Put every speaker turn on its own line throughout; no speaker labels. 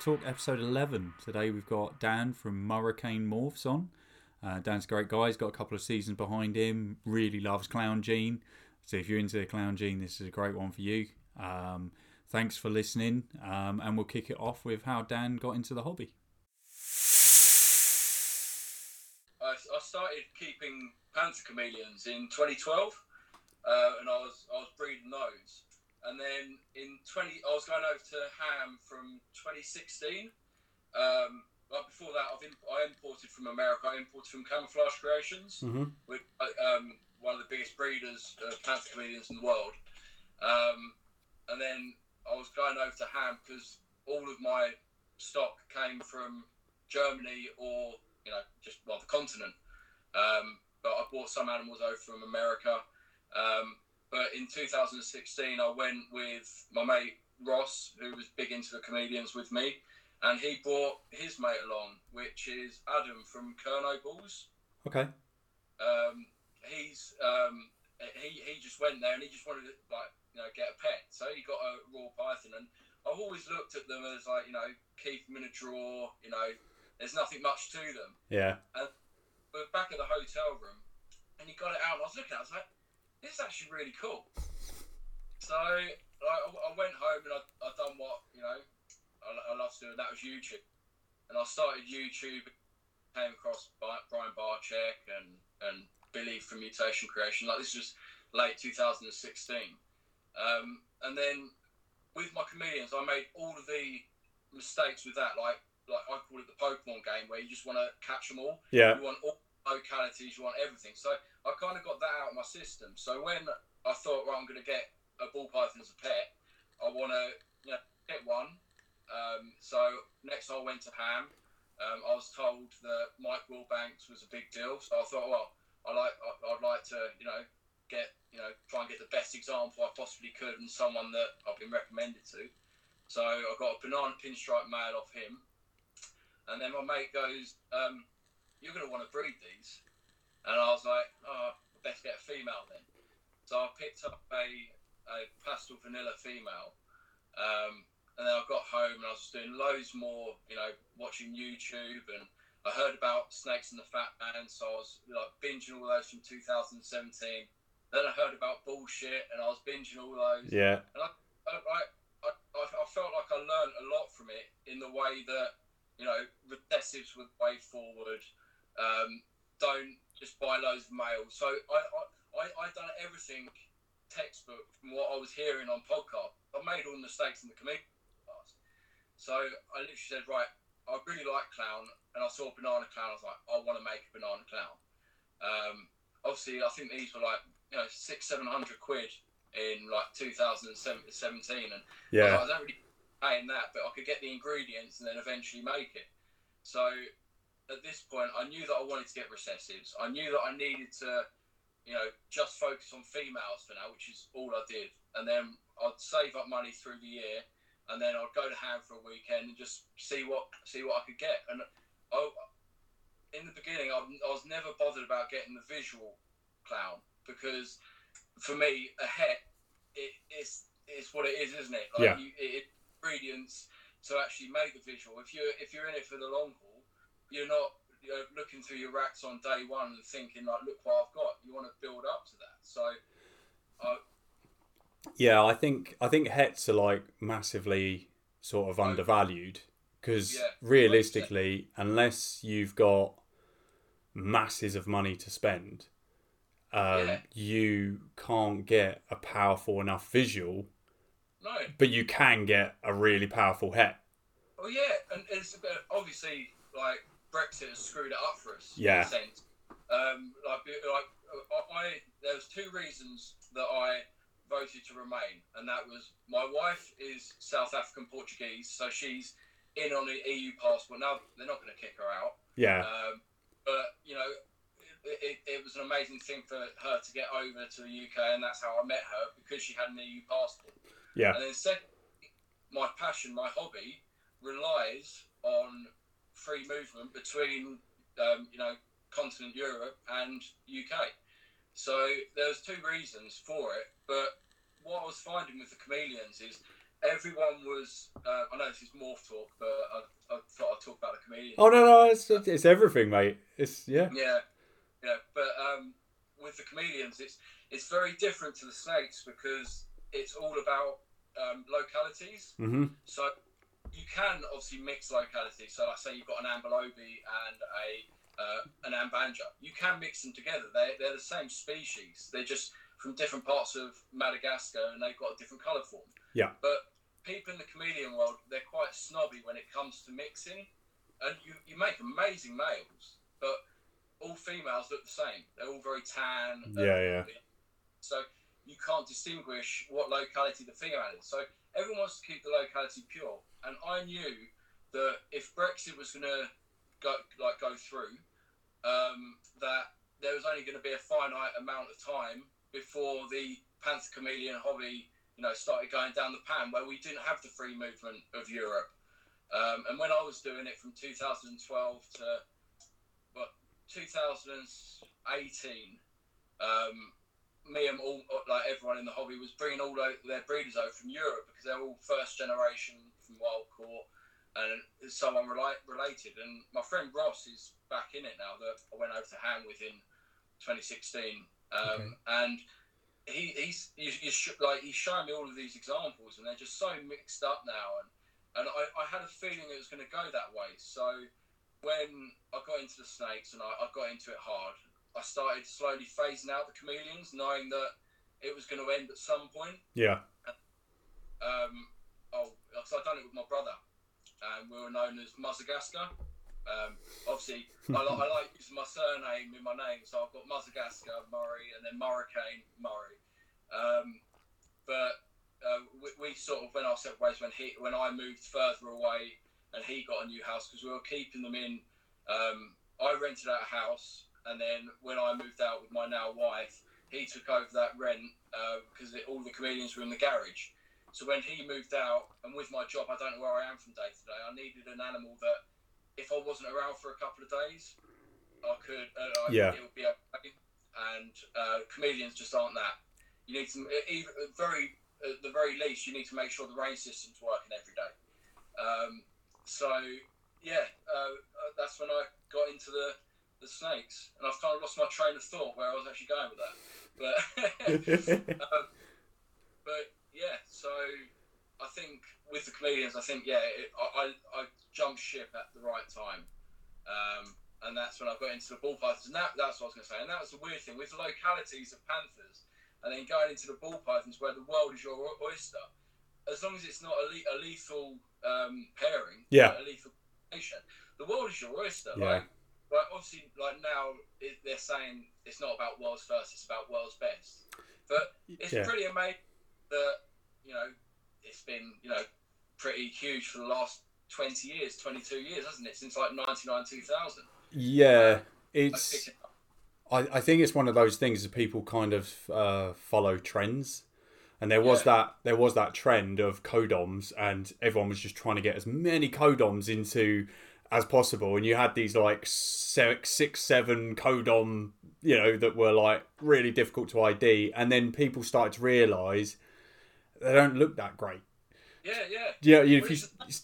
Talk episode 11. Today we've got Dan from Murricane Morphs on. Uh, Dan's a great guy. He's got a couple of seasons behind him. Really loves Clown Gene. So if you're into the Clown Gene, this is a great one for you. Um, thanks for listening. Um, and we'll kick it off with how Dan got into the hobby.
I, I started keeping panther chameleons in 2012, uh, and I was I was breeding those. And then in 20, I was going over to Hamm from 2016. Um, but before that, I've imp- I imported from America. I imported from Camouflage Creations,
Mhm.
with uh, um, one of the biggest breeders of panther chameleons in the world. Um, and then I was going over to Hamm because all of my stock came from Germany or you know just well the continent. Um, but I bought some animals over from America. Um, but in 2016, I went with my mate Ross, who was big into the chameleons with me, and he brought his mate along, which is Adam from Kerno Balls.
Okay.
Um, he's um, he he just went there and he just wanted to like you know get a pet, so he got a royal python, and I've always looked at them as like you know keep them in a drawer, you know, there's nothing much to them
Yeah.
we're back at the hotel room, and he got it out. And I was looking at, it, I was like, "This is actually really cool." So I, I went home and I, I done what you know I, I love to do, and that was YouTube. And I started YouTube, came across Brian Barczyk and and Billy from Mutation Creation. Like this was late 2016, um, and then with my chameleons, I made all of the mistakes with that. Like like I call it the Pokemon game, where you just want to catch them all.
Yeah.
You want all localities, you want everything. So I kind of got that out of my system. So when I thought, right, I'm going to get a ball python as a pet, I want to you know, get one. Um, so next I went to Hamm. Um, I was told that Mike Wilbanks was a big deal. So I thought, well, I like, I, I'd like to, you know, get, you know, try and get the best example I possibly could and someone that I've been recommended to. So I got a banana pinstripe male off him. And then my mate goes, um, you're going to want to breed these. And I was like, oh, best get a female then. So I picked up a, a pastel vanilla female. Um, and then I got home and I was doing loads more, you know, watching YouTube. And I heard about Snakes and the Fat Man. So I was like binging all those from 2017. Then I heard about bullshit and I was binging all those.
Yeah.
I, I, I, I felt like I learned a lot from it in the way that, you know, recessives were the way forward. Um, don't just buy loads of males. So I, I, I, I done everything textbook from what I was hearing on podcast. I made all the mistakes in the committee class. So I literally said, right, I really like clown, and I saw banana clown. I was like, I want to make a banana clown. Um, obviously, I think these were like, you know, six, seven hundred quid in like 2017, and
Yeah.
I don't really paying that, but I could get the ingredients and then eventually make it. So at this point, I knew that I wanted to get recessives. I knew that I needed to, you know, just focus on females for now, which is all I did. And then I'd save up money through the year, and then I'd go to Hamm for a weekend and just see what see what I could get. And I, in the beginning, I, I was never bothered about getting the visual clown because for me, a het it, it's it's what it is, isn't it? Like
Yeah.
you, it, it ingredients to actually make the visual. If you're if you're in it for the long haul, you're not you know, looking through your racks on day one and thinking like, look what I've got. You want to build up to that. So, I
Yeah, I think I think hets are like massively sort of undervalued because
Yeah.
realistically, unless you've got masses of money to spend, um,
Yeah.
you can't get a powerful enough visual,
no,
but you can get a really powerful het.
well, yeah, and it's obviously like Brexit has screwed it up for us.
Yeah.
In a sense. Um, like, like uh, I, I, there was two reasons that I voted to remain, and that was my wife is South African Portuguese, so she's in on the EU passport. Now they're not going to kick her out.
Yeah,
Um, but you know, it, it, it was an amazing thing for her to get over to the UK, and that's how I met her because she had an EU passport.
yeah,
And then second, my passion, my hobby, relies on free movement between um, you know continent Europe and UK. So there's two reasons for it, but what I was finding with the chameleons is everyone was. Uh, I know this is morph talk, but I, I thought I'd talk about the chameleon.
Oh no, no, it's it's everything, mate. It's yeah.
Yeah, yeah, but um, with the chameleons, it's it's very different to the snakes because it's all about um, localities.
Mm-hmm.
So you can obviously mix localities. So I say you've got an Ambilobe and a uh, an ambanja. You can mix them together. They they're the same species. They're just from different parts of Madagascar and they've got a different colour form.
Yeah.
But people in the chameleon world, they're quite snobby when it comes to mixing, and you you make amazing males, but all females look the same. They're all very tan.
Yeah, yeah.
So you can't distinguish what locality the female is. So everyone wants to keep the locality pure, and I knew that if Brexit was going to go like go through, um, that there was only going to be a finite amount of time before the panther chameleon hobby, you know, started going down the pan, where we didn't have the free movement of Europe. Um, and when I was doing it from 2012 to what 2018, um, me and all like everyone in the hobby was bringing all their breeders over from Europe because they're all first generation from Wild Caught and someone rela- related. And my friend Ross is back in it now. That I went over to Hamm with in 2016, um, okay. and he, he's he's, he's like he's showing me all of these examples, and they're just so mixed up now. And and I, I had a feeling it was going to go that way. So when I got into the snakes and I, I got into it hard, I started slowly phasing out the chameleons, knowing that it was going to end at some point.
Yeah.
Um, oh, so I've done it with my brother, and we were known as Muzzagascar. Um, obviously, I, like, I like using my surname in my name, so I've got Muzzagascar Murray and then Murricane Murray. Um, but uh, we, we, sort of went our separate ways when he when I moved further away and he got a new house because we were keeping them in. Um, I rented out a house and then when I moved out with my now wife, he took over that rent because uh, all the chameleons were in the garage. So when he moved out, and with my job, I don't know where I am from day to day. I needed an animal that, if I wasn't around for a couple of days, I could. Uh,
yeah.
It would be okay. And uh, chameleons just aren't that. You need to, even very at the very least, you need to make sure the rain system's working every day. Um, so yeah, uh, uh, that's when I got into the the snakes, and I've kind of lost my train of thought where I was actually going with that. But um, but yeah, so I think with the chameleons, I think yeah, it, I, I, I jumped ship at the right time. Um, and that's when I got into the ball pythons. And that, that's what I was going to say. And that was the weird thing with the localities of panthers, and then going into the ball pythons where the world is your oyster. As long as it's not a, le- a lethal um, pairing,
yeah,
a lethal nation, the world is your oyster.
Yeah.
Like, but obviously, like now, it, they're saying it's not about world's first; it's about world's best. But it's
Yeah.
pretty amazing that you know it's been you know pretty huge for the last twenty years, twenty-two years, hasn't it? Since like ninety-nine, two thousand.
Yeah, it's. I, I think it's one of those things that people kind of uh, follow trends, and there was
Yeah.
that there was that trend of codoms, and everyone was just trying to get as many codoms into as possible, and you had these like six, six, seven codom, you know, that were like really difficult to ID, and then people started to realise they don't look that great.
Yeah, yeah.
Yeah, you, if you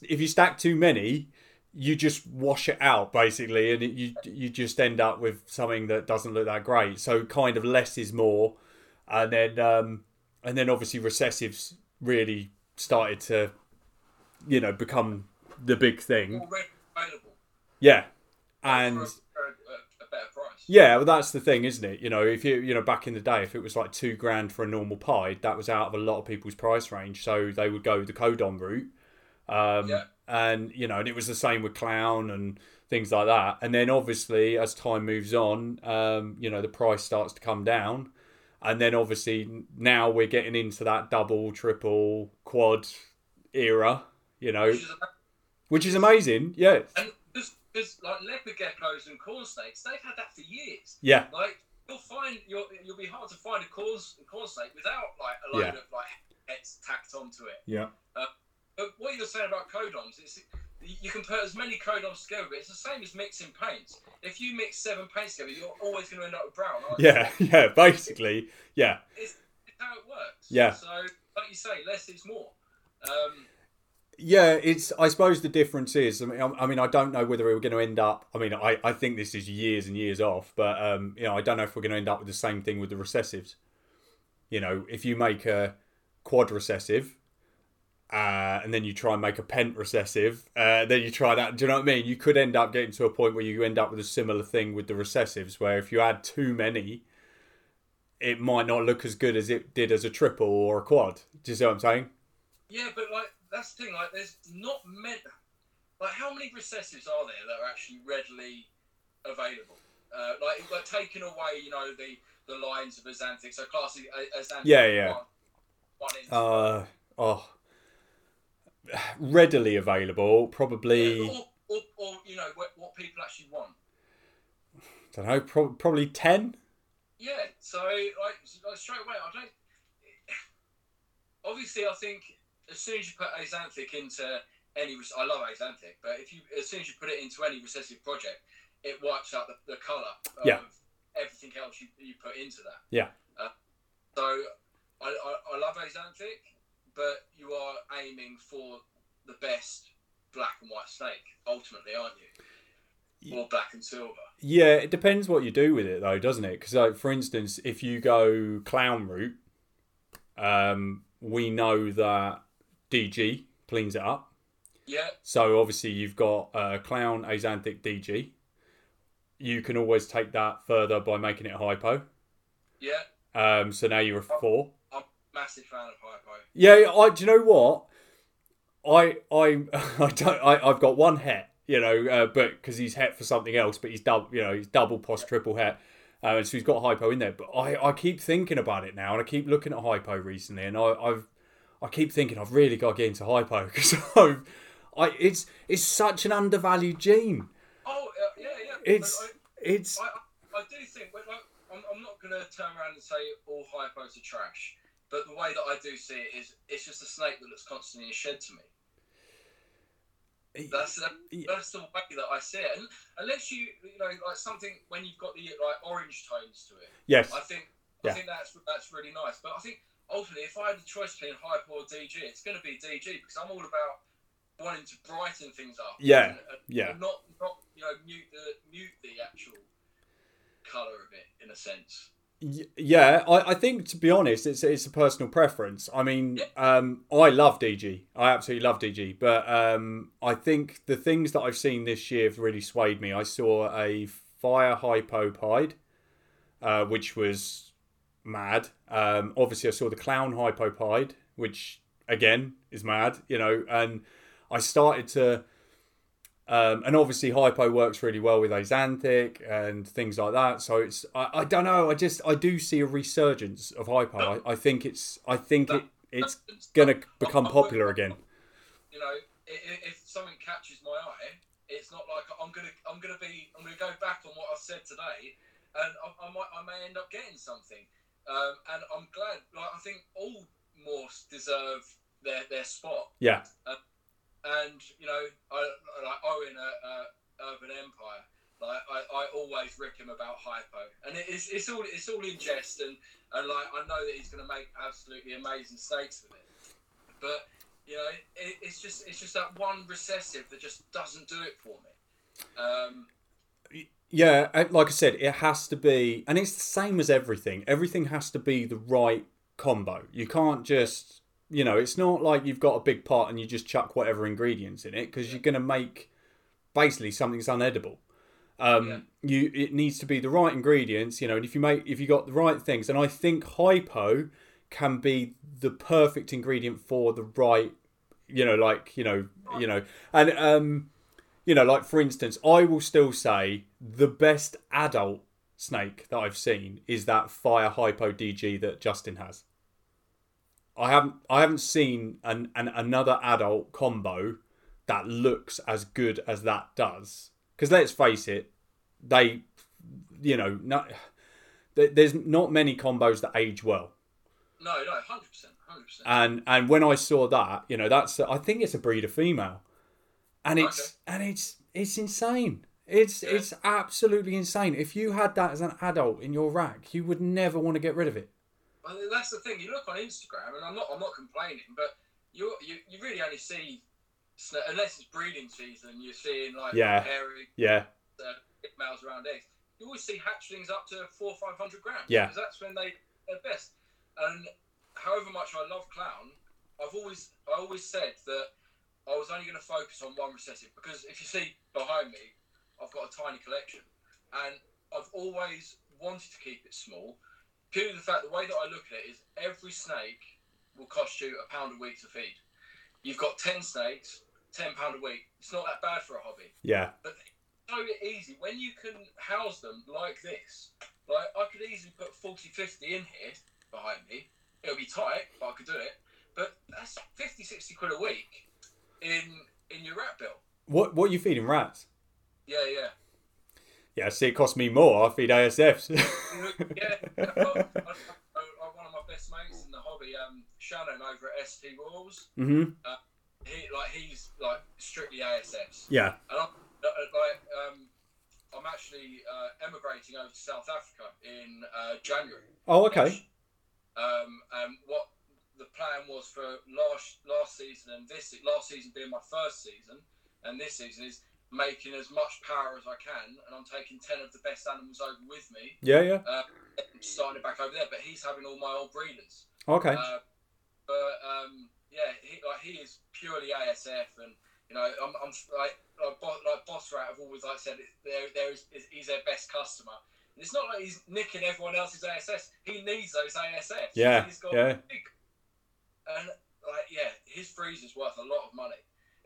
if you stack too many, you just wash it out basically, and it, you you just end up with something that doesn't look that great. So kind of less is more, and then um, and then obviously recessives really started to, you know, become the big thing.
Already available
Yeah, and
a, for a, a better price.
Yeah, well, that's the thing, isn't it? You know, if you you know back in the day, if it was like two grand for a normal pie, that was out of a lot of people's price range, so they would go the codom route. Um,
Yeah.
And you know, and it was the same with clown and things like that. And then obviously, as time moves on, um, you know, the price starts to come down, and then obviously now we're getting into that double, triple, quad era. You know,
Which is a-
which is amazing. Yeah,
and because like leopard geckos and corn snakes, they've had that for years.
yeah,
Like you'll find you'll you'll be hard to find a corn corn snake without like a load
Yeah.
of like heads tacked onto it.
yeah,
But what you're saying about codoms, it's you can put as many codoms together, but it's the same as mixing paints. If you mix seven paints together, you're always going to end up with brown. Aren't you?
yeah, yeah. Basically, yeah.
It's, it's how it works.
Yeah.
So, like you say, less is more. Um,
Yeah, it's. I suppose the difference is. I mean, I, mean, I don't know whether we're going to end up. I mean, I, I think this is years and years off, but um, you know, I don't know if we're going to end up with the same thing with the recessives. You know, if you make a quad recessive, uh, and then you try and make a pent recessive, uh, then you try that. Do you know what I mean? You could end up getting to a point where you end up with a similar thing with the recessives, where if you add too many, it might not look as good as it did as a triple or a quad. Do you see what I'm saying?
yeah, but like that's the thing. Like, there's not many. Like, how many recessives are there that are actually readily available? Uh, like, like taking away, you know, the the lines of Axanthic. So classing Axanthic.
Yeah, yeah.
One, one.
Uh, oh, readily available. Probably,
Yeah, or, or, or you know what, what people actually want.
don't know. Pro- probably ten.
Yeah, so like, like straight away, I don't. Obviously, I think as soon as you put Axanthic into any, I love Axanthic, but if you as soon as you put it into any recessive project, it wipes out the, the color of
Yeah.
everything else you, you put into that.
Yeah.
Uh, so I, I, I love Axanthic, but you are aiming for the best black and white snake ultimately, aren't you? Or black and silver.
Yeah, it depends what you do with it, though, doesn't it? Because, like, for instance, if you go clown route, um, we know that DG cleans it up.
Yeah,
So obviously you've got uh, clown axanthic DG. You can always take that further by making it a hypo.
yeah.
Um, so now you're a four.
I'm a massive fan of hypo.
Yeah, I. Do you know what? I I I don't. I, I've got one het, you know, uh, but because he's het for something else, but he's double, you know, he's double pos triple het, uh, so he's got hypo in there. But I I keep thinking about it now, and I keep looking at hypo recently, and I I've I keep thinking I've really got to get into hypo because I I it's it's such an undervalued gene.
Oh, uh, yeah, yeah.
It's
But
it's
I, I, I do think, like, I'm, I'm not going to turn around and say all hypos are trash. But the way that I do see it is, it's just a snake that looks constantly in shed to me. That's the, that's the way that I see it. And unless you, you know, like something when you've got the like orange tones to it,
yes
I think
Yeah.
I think that's that's really nice. But I think ultimately, if I had the choice between hypo or DG, it's going to be DG because I'm all about wanting to brighten things up.
Yeah,
and, and
yeah.
Not not you know mute the mute the actual color of it in a sense.
Yeah, I, I think to be honest, it's it's a personal preference. I mean, um, I love DG. I absolutely love DG, but um, I think the things that I've seen this year have really swayed me. I saw a fire hypo pied, uh, which was mad. Um, obviously, I saw the clown hypo pied, which again is mad. You know, and I started to. Um, and obviously, hypo works really well with Axanthic and things like that. So it's I, I don't know. I just I do see a resurgence of hypo. I, I think it's I think it, it's gonna become popular again.
You know, if something catches my eye, it's not like I'm gonna I'm gonna be I'm gonna go back on what I said today, and I, I might I may end up getting something. Um, and I'm glad. Like I think all morphs deserve their their spot.
Yeah,
and you know, I like Owen at uh, Urban Empire. Like I, I always rick him about hypo, and it, it's it's all it's all in jest, and and like I know that he's going to make absolutely amazing stakes with it, but you know, it, it's just it's just that one recessive that just doesn't do it for me. Um,
yeah. Like I said, it has to be, and it's the same as everything. Everything has to be the right combo. You can't just you know, it's not like you've got a big pot and you just chuck whatever ingredients in it because you're going to make basically something that's unedible. Um,
Yeah.
You it needs to be the right ingredients, you know, and if you make if you got the right things, and I think hypo can be the perfect ingredient for the right, you know, like you know, you know, and um, you know, like for instance, I will still say the best adult snake that I've seen is that fire hypo DG that Justin has. I haven't I haven't seen an, an another adult combo that looks as good as that does. Because let's face it, they, you know, there- there's not many combos that age well.
no, no, hundred percent, hundred percent.
And and when I saw that, you know, that's I think it's a breed of female, and it's and it's it's insane. It's
Yeah.
it's absolutely insane. If you had that as an adult in your rack, you would never want to get rid of it.
Well, that's the thing. You look on Instagram, and I'm not I'm not complaining, but you you, you really only see unless it's breeding season. You're seeing like
Yeah.
hairy
Yeah,
uh, males around eggs. You always see hatchlings up to four or five hundred grams.
Yeah.
because that's when they are best. And however much I love clown, I've always I always said that I was only going to focus on one recessive because if you see behind me, I've got a tiny collection, and I've always wanted to keep it small. Purely the fact the way that I look at it is every snake will cost you a pound a week to feed. You've got ten snakes, ten pound a week. It's not that bad for a hobby
yeah, But
so easy when you can house them like this. Like I could easily put 40, 50 in here behind me. It'll be tight, but I could do it. But that's 50, 60 quid a week in in your rat bill.
What what are you feeding rats?
Yeah, yeah.
Yeah, see, it costs me more. I feed ASFs.
yeah. Well, I, I, I, one of my best mates in the hobby, um, Shannon over at ST Royals.
hmm
He like he's like strictly ASFs.
Yeah.
And I'm uh, like um, I'm actually uh, emigrating over to South Africa in uh, January.
Oh, okay.
Um, and what the plan was for last last season and this last season being my first season, and this season is making as much power as I can, and I'm taking ten of the best animals over with me,
Yeah, yeah.
starting it back over there. But he's having all my old breeders.
Okay.
Uh, but um, yeah, he like he is purely ASF, and you know, I'm, I'm like like, Bo- like Boss Rat have always like said, there there is he's their best customer. And it's not like he's nicking everyone else's ASS. He needs those ASFs.
Yeah,
he's got
yeah.
big, and like yeah, his freezer's worth a lot of money.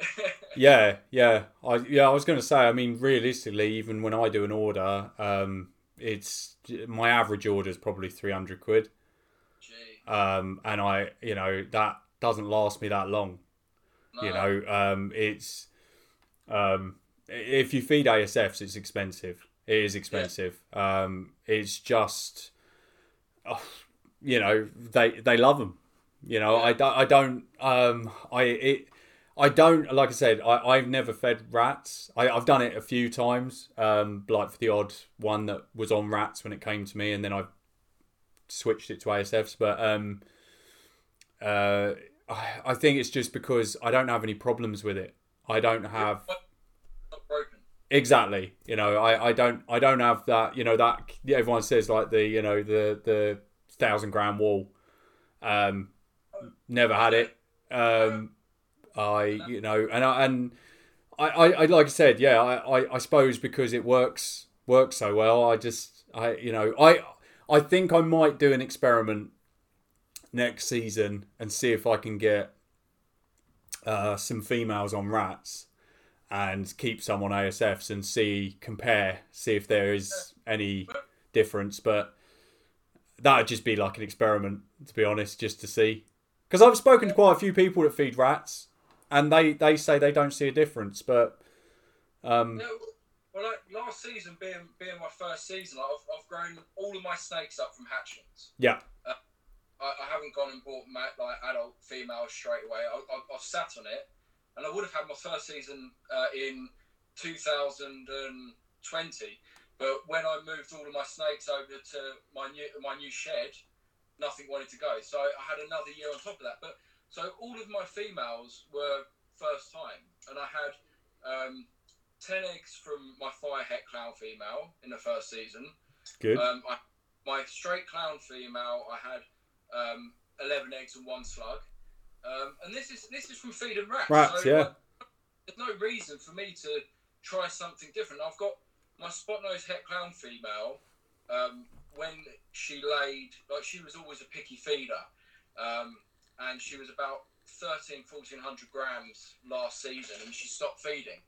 Yeah, yeah. I yeah, I was going to say. I mean, realistically, even when I do an order, um, it's my average order is probably three hundred quid,
Gee,
um, and I, you know, that doesn't last me that long.
no.
You know, um, it's um, if you feed ASFs, it's expensive. It is expensive. Um, it's just, oh, you know, they they love them. You know, I don't, I don't, um, I it, I don't like I said, I I've never fed rats. I I've done it a few times, um, like for the odd one that was on rats when it came to me, and then I switched it to ASFs. But um, uh, I I think it's just because I don't have any problems with it. I don't have exactly you know I, I don't i don't have that you know that everyone says like the you know the the thousand gram wall um never had it um i you know and i and i i, like i said yeah I, I i suppose because it works works so well i just i you know i i think i might do an experiment next season and see if i can get uh some females on rats and keep some on ASFs and see compare, see if there is any difference. But that'd just be like an experiment, to be honest, just to see. Because I've spoken to quite a few people that feed rats, and they they say they don't see a difference. But um,
No, well, like last season being being my first season, I've, I've grown all of my snakes up from hatchlings.
yeah,
I, I haven't gone and bought like adult females straight away. I, I, I've sat on it, and I would have had my first season uh, in 2020. But when I moved all of my snakes over to my new my new shed, nothing wanted to go. So I had another year on top of that. But so all of my females were first time, and I had um, ten eggs from my fire het clown female in the first season.
good.
Um, I, my straight clown female, I had um, eleven eggs and one slug. Um, and this is this is from feed and rats.
Rats, yeah.
like, there's no reason for me to try something different. I've got my spot nose het clown female. When she laid, like she was always a picky feeder, um, and she was about 13, 1400 grams last season, and she stopped feeding.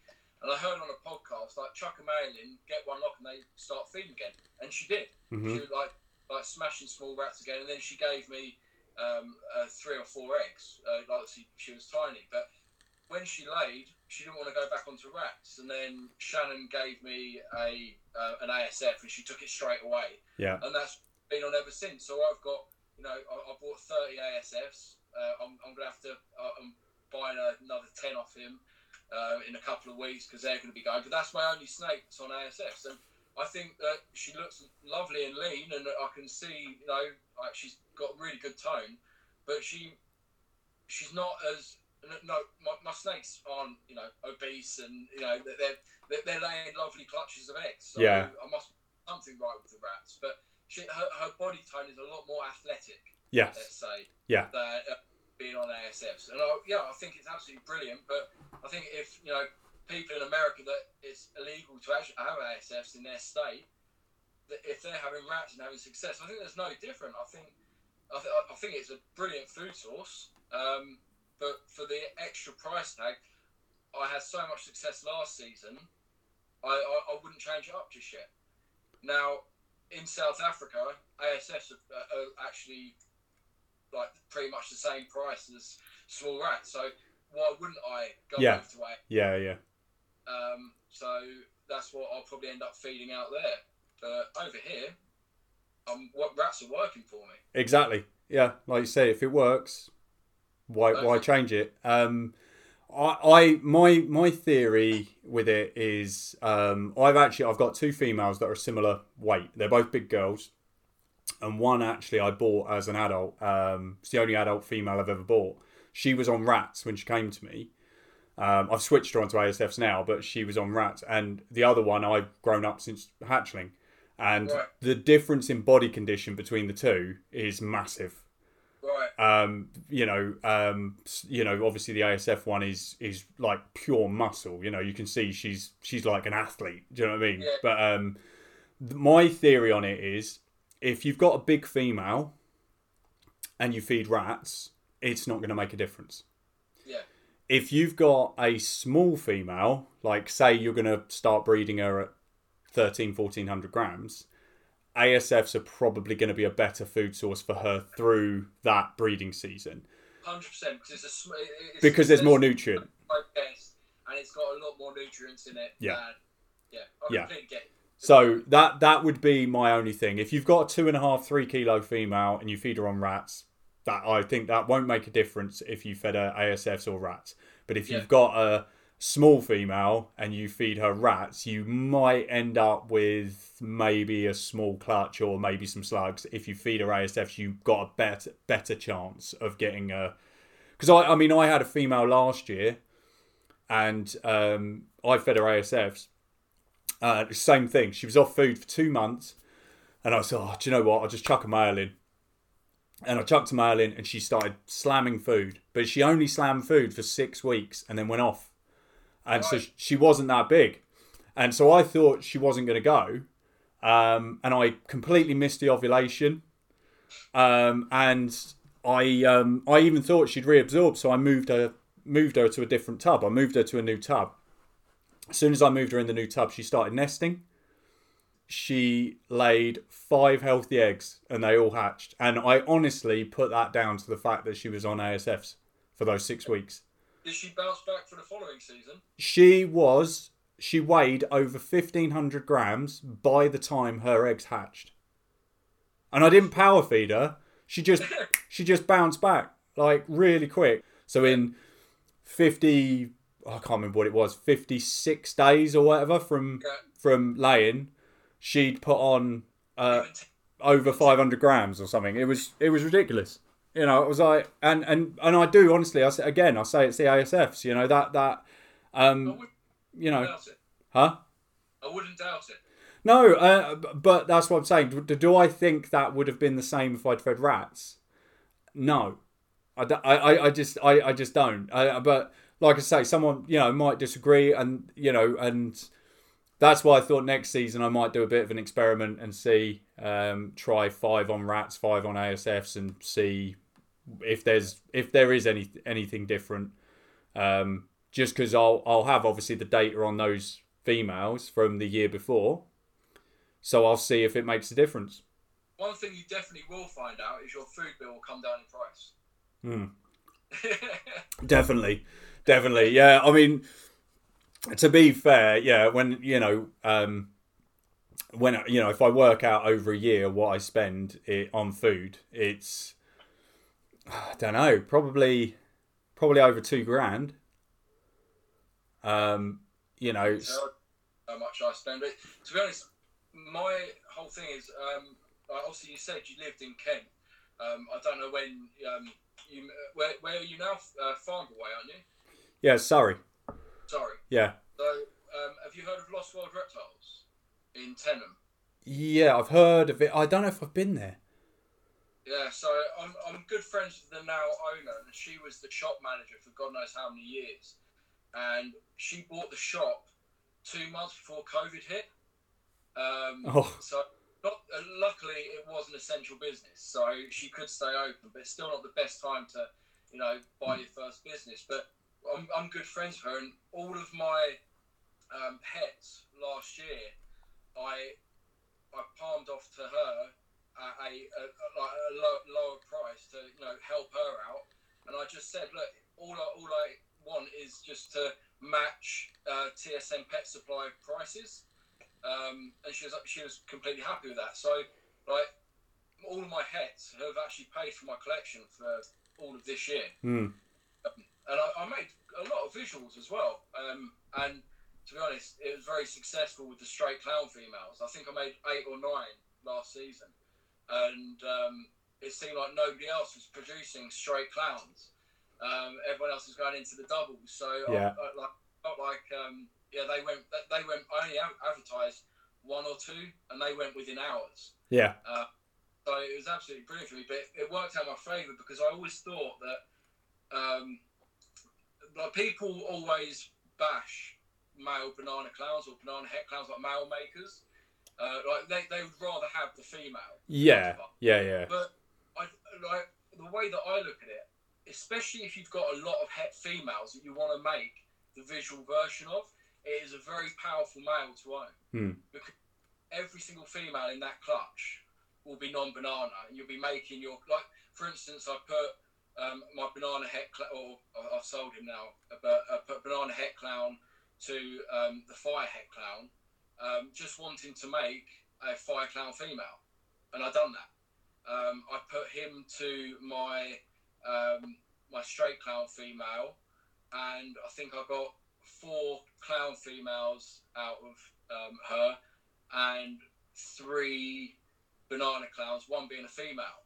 And I heard on a podcast like chuck a male in, get one lock, and they start feeding again. And she did.
hmm
She was like like smashing small rats again, and then she gave me um, uh, three or four eggs. Uh, like she, she was tiny, but when she laid, she didn't want to go back onto rats. And then Shannon gave me a uh, an ASF, and she took it straight away,
Yeah,
and that's been on ever since. So I've got you know I, I bought thirty ASFs. Uh, I'm, I'm gonna have to uh, I'm buying another ten off him. Uh, in a couple of weeks because they're going to be going, but that's my only snake that's on ASFs, and I think that she looks lovely and lean, and I can see, you know, like she's got really good tone, but she she's not as no. My, my snakes aren't you know obese and you know they're they're, they're laying lovely clutches of eggs. So
Yeah.
I must something right with the rats, but she, her, her body tone is a lot more athletic.
Yes.
Let's say
Yeah.
than uh, being on ASFs, and I, yeah, I think it's absolutely brilliant. But I think if you know people in America that it's illegal to actually have ASFs in their state, that if they're having rats and having success, I think there's no different. I think I, th- I think it's a brilliant food source. Um, but for the extra price tag, I had so much success last season. I, I, I wouldn't change it up just yet. Now, in South Africa, ASFs are, are actually like pretty much the same price as small rats. So why wouldn't I go
Yeah.
over to A?
Yeah, yeah.
Um, so that's what I'll probably end up feeding out there. But over here, um, what rats are working for me.
Exactly. Yeah, like you say, if it works, why why change it? Um, I, I my my theory with it is um, I've actually I've got two females that are similar weight. They're both big girls, and one actually I bought as an adult. Um, it's the only adult female I've ever bought. She was on rats when she came to me. Um, I've switched her onto ASFs now, but she was on rats, and the other one I've grown up since hatchling, and
Right.
the difference in body condition between the two is massive. Um, you know, um, you know, obviously the ASF one is is like pure muscle. You know, you can see she's she's like an athlete. Do you know what I mean?
Yeah.
But um, my theory on it is, if you've got a big female and you feed rats, it's not going to make a difference.
Yeah.
If you've got a small female, like say you're going to start breeding her at 13, 1400 grams, ASFs are probably going to be a better food source for her through that breeding season
Hundred percent, because it's a sm- it- it's,
because there's more nutrient.
and it's got a lot more nutrients in it.
Yeah.
than- yeah, I
Yeah.
completely get. it.
So that that would be my only thing. If you've got a two and a half, three kilo female and you feed her on rats, that I think that won't make a difference if you fed her ASFs or rats. But if
Yeah.
you've got a small female and you feed her rats, you might end up with maybe a small clutch or maybe some slugs. If you feed her ASFs, you've got a better better chance of getting a. Because I, I mean, I had a female last year, and um, I fed her ASFs. Uh, same thing. She was off food for two months, and I said, "Oh, do you know what? I'll just chuck a male in." And I chucked a male in, and she started slamming food. But she only slammed food for six weeks, and then went off. And so she wasn't that big, and so I thought she wasn't going to go, um, and I completely missed the ovulation, um, and I um, I even thought she'd reabsorb, so I moved her moved her to a different tub. I moved her to a new tub. As soon as I moved her in the new tub, she started nesting. She laid five healthy eggs and they all hatched. And I honestly put that down to the fact that she was on ASFs for those six weeks.
Did she bounce back for the following season?
She was, she weighed over 1500 grams by the time her eggs hatched. And I didn't power feed her. She just, she just bounced back like really quick. So in 50, I can't remember what it was, 56 days or whatever from,
Yeah.
from laying, she'd put on uh, over 500 grams or something. It was it was ridiculous. You know, it was like, and and and I do honestly. I say again, I say it's the ASFs. You know that that, um, you know, huh?
I wouldn't doubt it.
No, uh, but that's what I'm saying. Do, do I think that would have been the same if I'd fed rats? No, I, I- I just I, I just don't. I, but like I say, someone you know might disagree, and you know, and that's why I thought next season I might do a bit of an experiment and see, um, try five on rats, five on ASFs, and see if there's if there is any anything different. Um, just because I'll I'll have obviously the data on those females from the year before, so I'll see if it makes a difference.
One thing you definitely will find out is your food bill will come down in price.
Definitely, definitely. Yeah, I mean, to be fair, yeah, when you know, um, when you know, if I work out over a year what I spend it on food, it's I don't know, probably probably over two grand. Um, you know,
So how much I spend. But to be honest, my whole thing is um, obviously you said you lived in Kent. Um, I don't know when um, you where where are you now? Uh, Farnborough, aren't you?
Yeah, sorry.
Sorry.
Yeah.
So, um, have you heard of Lost World Reptiles in Teynham?
Yeah, I've heard of it. I don't know if I've been there.
Yeah, so I'm, I'm good friends with the now owner, and she was the shop manager for God knows how many years. And she bought the shop two months before COVID hit. Um,
Oh.
So, not, uh, luckily, it was an essential business, so she could stay open, but it's still not the best time to, you know, buy your first business. But I'm, I'm good friends with her, and all of my um, pets last year, I I palmed off to her at a, a, like a low, lower price to you know help her out, and I just said, look, all I, all I want is just to match uh, TSM Pet Supply prices, um, and she was she was completely happy with that. So like all of my hets have actually paid for my collection for all of this year
Hmm.
and I, I made a lot of visuals as well. Um, and to be honest, it was very successful with the straight clown females. I think I made eight or nine last season, and um, it seemed like nobody else was producing straight clowns. Um, everyone else was going into the doubles, so
Yeah.
I, I, like, felt like um, yeah, they went they went I only advertised one or two, and they went within hours.
Yeah.
So it was absolutely brilliant for me, but it, it worked out in my favour because I always thought that um, like people always bash male banana clowns or banana head clowns like male makers. Uh, like they, they would rather have the female.
Yeah. Yeah. Yeah.
But I like the way that I look at it, especially if you've got a lot of het females that you want to make the visual version of, it is a very powerful male to own.
Hmm.
Because every single female in that clutch will be non-banana, and you'll be making your like. For instance, I put um, my banana het cl- or I- I've sold him now, but I put banana het clown to um, the fire het clown, um, just wanting to make a fire clown female, and I done that. Um, I put him to my um, my straight clown female, and I think I got four clown females out of um, her, and three banana clowns, one being a female.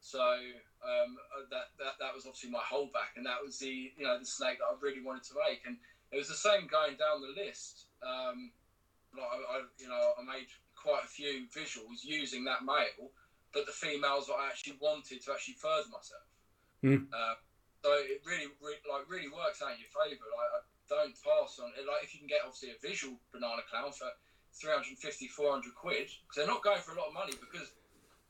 So um, that, that that was obviously my holdback, and that was the you know the snake that I really wanted to make, and it was the same going down the list. Um, like I, I, you know, I made quite a few visuals using that male, but the females that I actually wanted to actually further myself.
Hmm.
Uh, so it really, really, like, really works out in your favour. Like, I don't pass on it. Like, if you can get obviously a visual banana clown for 350, 400 quid, because they're not going for a lot of money because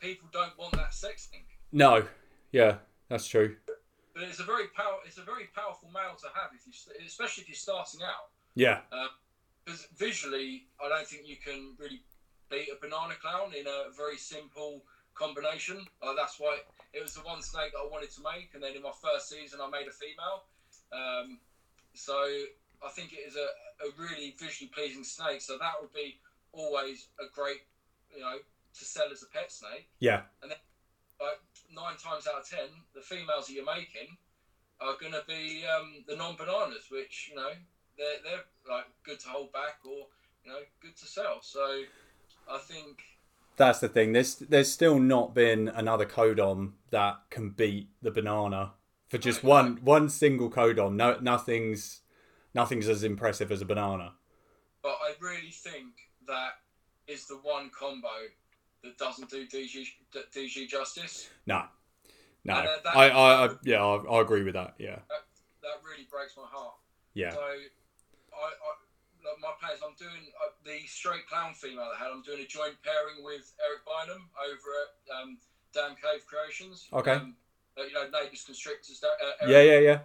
people don't want that sex thing.
No. Yeah. That's true.
But it's a very power. It's a very powerful male to have if you, especially if you're starting out.
Yeah.
because visually, I don't think you can really beat a banana clown in a very simple combination. Uh, that's why it was the one snake that I wanted to make, and then in my first season, I made a female. Um, so I think it is a, a really visually pleasing snake. So that would be always a great, you know, to sell as a pet snake.
Yeah.
And then, like nine times out of ten, the females that you're making are going to be um, the non-bananas, which you know they're they're like good to hold back or you know good to sell. So I think
That's the thing. There's there's still not been another codom that can beat the banana for just
No,
one one single codom. No, nothing's nothing's as impressive as a banana.
but I really think that is the one combo that doesn't do DG DG justice.
No, no.
And, uh, that-
I, I, I yeah, I, I agree with that. Yeah,
That really breaks my heart.
yeah,
So, I, I like my plans. I'm doing uh, the straight clown female I had. I'm doing a joint pairing with Eric Bynum over at um, Damn Cave Creations.
Okay.
Um, uh, you know, neighbours constrictors. Uh,
yeah, yeah, yeah.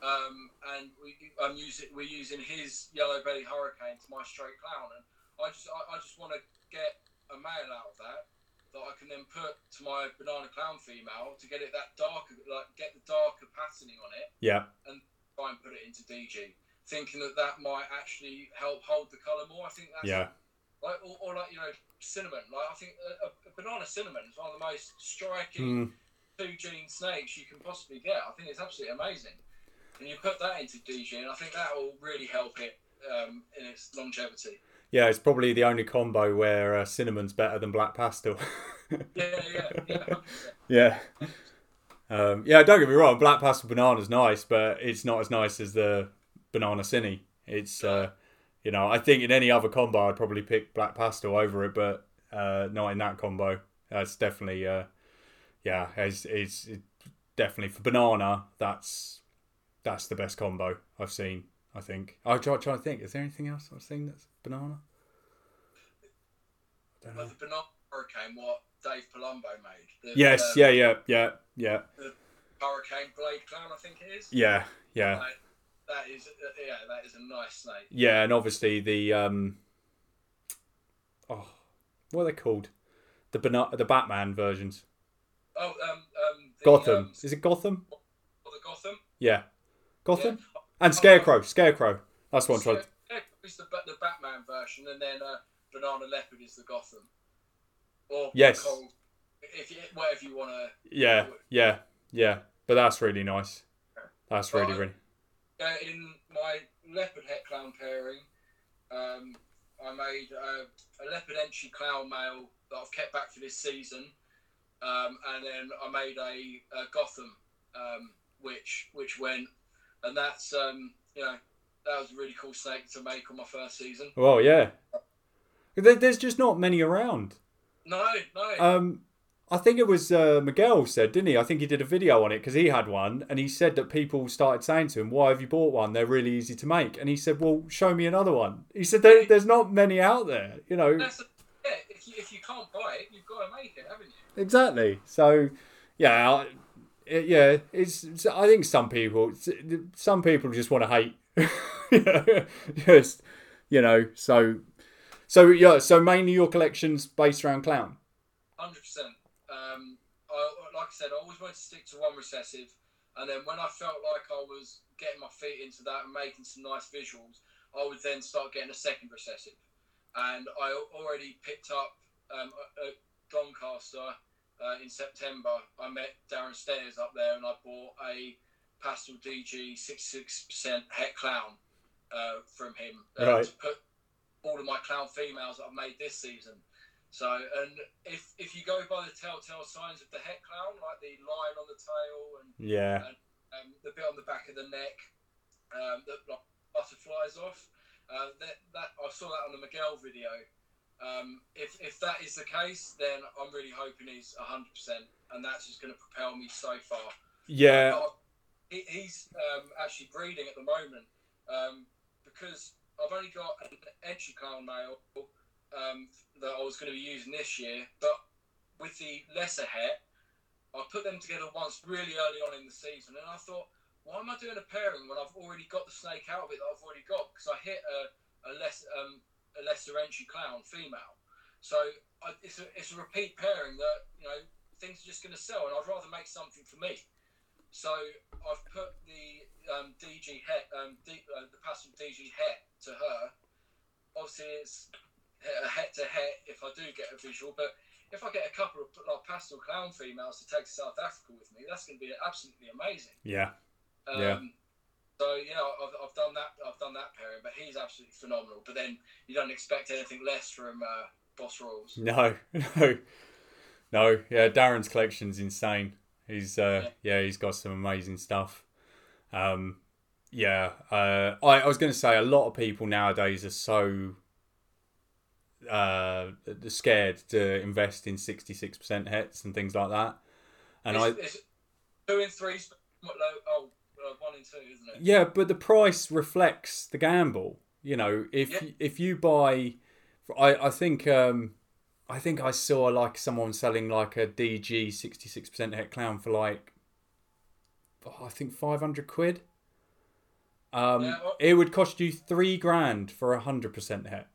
Um, and we, I'm using we're using his yellow belly hurricane to my straight clown, and I just I, I just want to get a male out of that that I can then put to my banana clown female to get it that darker, like get the darker patterning on it
Yeah, And
try and put it into DG, thinking that that might actually help hold the colour more. I think that's
yeah,
like, or, or like you know, cinnamon. Like I think a, a banana cinnamon is one of the most striking
Mm,
two gene snakes you can possibly get. I think it's absolutely amazing, and you put that into DG, and I think that will really help it um, in its longevity.
yeah. It's probably the only combo where uh, cinnamon's better than black pastel.
Yeah, yeah, yeah,
yeah. Um, yeah, don't get me wrong. Black pastel banana's nice, but it's not as nice as the banana cine. It's uh, you know, I think in any other combo I'd probably pick black pastel over it, but uh, not in that combo. That's definitely uh, yeah, it's, it's it definitely for banana. That's that's the best combo I've seen. I think. I'm trying, trying to think. Is there anything else I've seen that's banana? I don't know.
But the banana hurricane, what Dave Palumbo made. The,
Yes,
um,
yeah, yeah, yeah, yeah,
Hurricane Blade Clown, I think it is.
yeah, yeah,
Like, that is, uh, yeah, that is a nice snake.
yeah, and obviously the um, oh, what are they called? The bana- the Batman versions.
Oh, um, um, the,
Gotham.
Um,
Is it Gotham?
the Gotham.
Yeah, Gotham
Yeah.
and Scarecrow. Scarecrow. That's what I'm trying. to...
Yeah, it's the, the Batman version, and then uh, Banana Leopard is the Gotham. Or
Yes.
Cold, if you, whatever you want to.
Yeah, yeah, yeah. But that's really nice. That's really, really.
Uh, in my leopard head clown pairing, um, I made uh, a leopard Enchi clown male that I've kept back for this season, um, and then I made a, a Gotham, um, which which went, and that's um, you know that was a really cool snake to make on my first season.
Well, yeah. There's just not many around.
No, no,
Um, I think it was uh, Miguel said, didn't he? I think he did a video on it because he had one, and he said that people started saying to him, "Why have you bought one? They're really easy to make." And he said, "Well, show me another one." He said, there, "There's not many out there, you know."
that's a, yeah. If you, if you can't buy it, you've got to make it, haven't you?
Exactly. So, yeah, I- it, yeah. It's, it's- I think some people, some people just want to hate. just, you know. So, so yeah. So mainly your collection's based around clown.
Hundred percent. Like I said, I always wanted to stick to one recessive, and then when I felt like I was getting my feet into that and making some nice visuals, I would then start getting a second recessive. And I already picked up um, at Doncaster uh, in September. I met Darren Stairs up there, and I bought a Pastel DG 66% het clown uh, from him uh,
Right.
to put all of my clown females that I've made this season. So, and if if you go by the telltale signs of the het clown, like the line on the tail and
Yeah.
um, the bit on the back of the neck um, that like, butterflies off, uh, that, that I saw that on the Miguel video. Um, if, if that is the case, then I'm really hoping he's 100%, and that's just going to propel me so far.
Yeah.
He, he's um, actually breeding at the moment um, because I've only got an Enchi clown male um, that I was going to be using this year, but with the lesser het, I put them together once really early on in the season, and I thought, why am I doing a pairing when I've already got the snake out of it that I've already got? Because I hit a, a less um, a lesser Enchi clown female, so I, it's a it's a repeat pairing that you know things are just going to sell, and I'd rather make something for me. So I've put the um, DG het, um, D, uh, the pastel DG het to her. Obviously, it's a het to het if I do get a visual, but if I get a couple of like pastel clown females to take to South Africa with me, that's going to be absolutely amazing.
Yeah.
Um,
Yeah.
So you know, I've, I've done that. I've done that pairing, but he's absolutely phenomenal. But then you don't expect anything less from uh, Boss Royals.
No. No. No. Yeah. Darren's collection's insane. He's uh yeah, he's got some amazing stuff. Um yeah, uh, I, I was going to say a lot of people nowadays are so uh, scared to invest in 66% hets and things like that. And I,
it's, it's two and three. What, low- oh, one and two, isn't it?
Yeah, but the price reflects the gamble. You know, if
Yeah.
if you buy, I I think um, I think I saw like someone selling like a DG sixty six percent het clown for like, oh, I think five hundred quid. Um,
Yeah, well-
it would cost you three grand for a hundred percent het.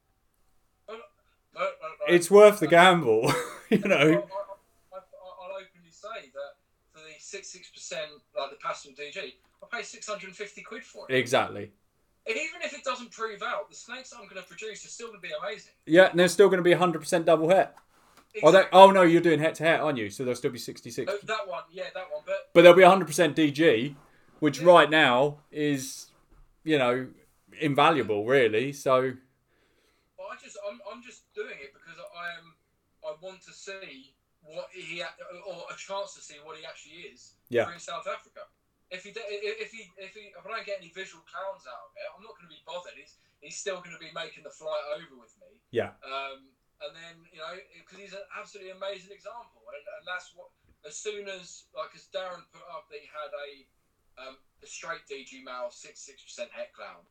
It's worth the gamble, you know.
I, I, I'll openly say that for the six six percent, like the Pastel DG, I pay six hundred and fifty quid for it.
Exactly.
And even if it doesn't prove out, the snakes I'm going to produce are still going to be amazing.
Yeah, and there's still going to be a hundred percent double het. Oh, oh no, you're doing het to het, aren't you? So there'll still be sixty six.
Oh, that one, yeah, that one. But
But there'll be 100% DG, which
Yeah.
right now is, you know, invaluable, really. So,
But I just I'm, I'm just doing it because I am I want to see what he or a chance to see what he actually is
Yeah.
in South Africa. If he if he if he if I don't get any visual clowns out of it, I'm not going to be bothered. He's he's still going to be making the flight over with me.
Yeah.
Um, and then you know because he's an absolutely amazing example, and, and that's what as soon as like as Darren put up that he had a um, a straight DG male six six percent het clown,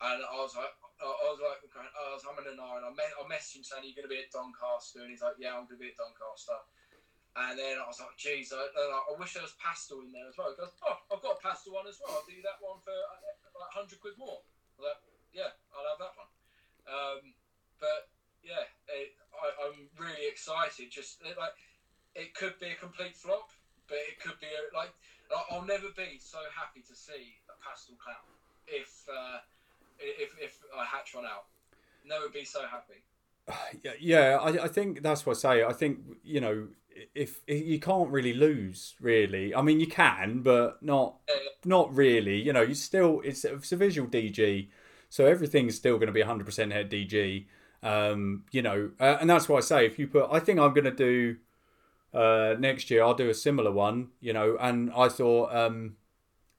and I was like I I was like okay, I was humming and ahhing. I, I messaged him saying you're going to be at Doncaster, and he's like yeah I'm going to be at Doncaster. And then I was like, geez, I, I, I wish there was pastel in there as well. He goes, oh, I've got a pastel one as well. I'll do that one for uh, like 100 quid more. I was like, yeah, I'll have that one. Um, but yeah, it, I, I'm really excited. Just it, like it could be a complete flop, but it could be a, like I'll never be so happy to see a pastel clown if uh, if if I hatch one out. Never be so happy.
Yeah, yeah. I, I think that's what I say. I think you know, if, if you can't really lose, really. I mean, you can, but not
Yeah,
not really. You know, you still it's, it's a visual DG, so everything's still going to be 100% het DG. Um, you know, uh, and that's why I say if you put, I think I'm going to do uh, next year. I'll do a similar one. You know, and I thought um,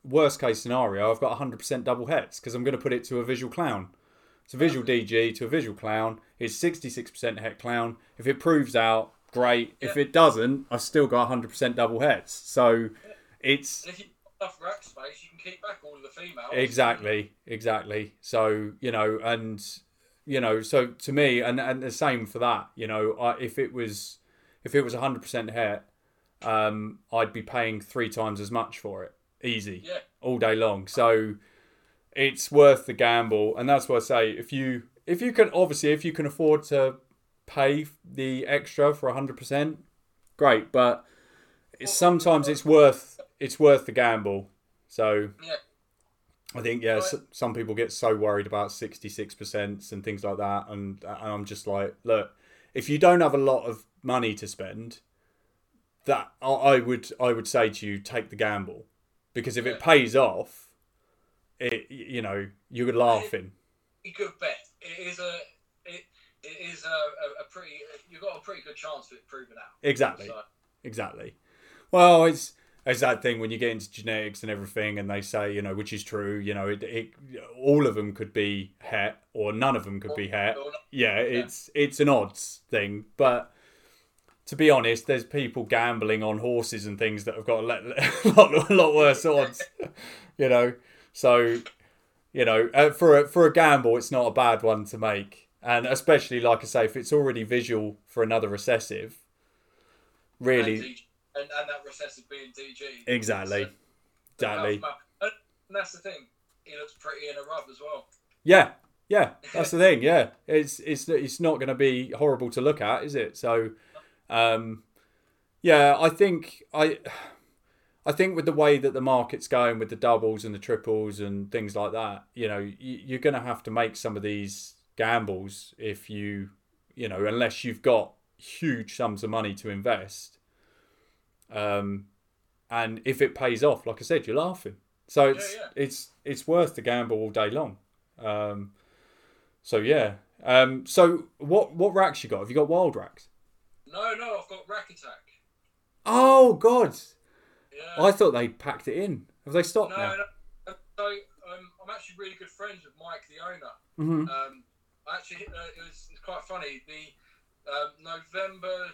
worst case scenario, I've got 100% double hets because I'm going to put it to a visual clown. It's a visual DG to a visual clown. It's 66% het clown. If it proves out, great. If it doesn't, I've still got 100% double hets. So it's
And if you enough rack space, you can keep back all of the females.
Exactly, exactly. So you know, and you know, so to me, and and the same for that. You know, I, if it was if it was hundred percent het, um, I'd be paying three times as much for it, easy,
Yeah.
all day long. So it's worth the gamble, and that's what I say. If you if you can obviously if you can afford to pay the extra for hundred percent, great. But it's, sometimes it's worth it's worth the gamble. So
Yeah.
I think yeah, s some people get so worried about sixty six percent and things like that, and, and I'm just like, look, if you don't have a lot of money to spend, that I would I would say to you, take the gamble, because if it pays off, it you know you're laughing.
a good bet. It is a it, it is a, a, a pretty you've got a pretty good chance of it proving out.
Exactly,
So,
exactly. Well, it's it's that thing when you get into genetics and everything, and they say you know which is true. You know, it, it all of them could be het, or none of them could be het.
or not-
yeah, it's it's an odds thing, but to be honest, there's people gambling on horses and things that have got a lot, a lot, worse odds. you know, so you know, uh, for a, for a gamble, it's not a bad one to make, and especially like I say, if it's already visual for another recessive,
and,
really,
DG, and, and that recessive being DG.
exactly,
So,
exactly,
and that's the thing. He looks pretty in a rub as well.
yeah. Yeah, that's the thing. Yeah, it's it's it's not going to be horrible to look at, is it? So, um, yeah, I think I, I think with the way that the market's going with the doubles and the triples and things like that, you know, you, you're going to have to make some of these gambles if you, you know, unless you've got huge sums of money to invest. Um, and if it pays off, like I said, you're laughing. So it's
yeah.
it's it's worth the gamble all day long. Um, so yeah. Um, so what what racks you got? Have you got wild racks?
No, no, I've got rack attack.
Oh God!
Yeah.
I thought they packed it in. Have they stopped
no,
now?
no. So um, I'm actually really good friends with Mike, the owner.
hmm
Um, actually, uh, it was it's quite funny. The um, November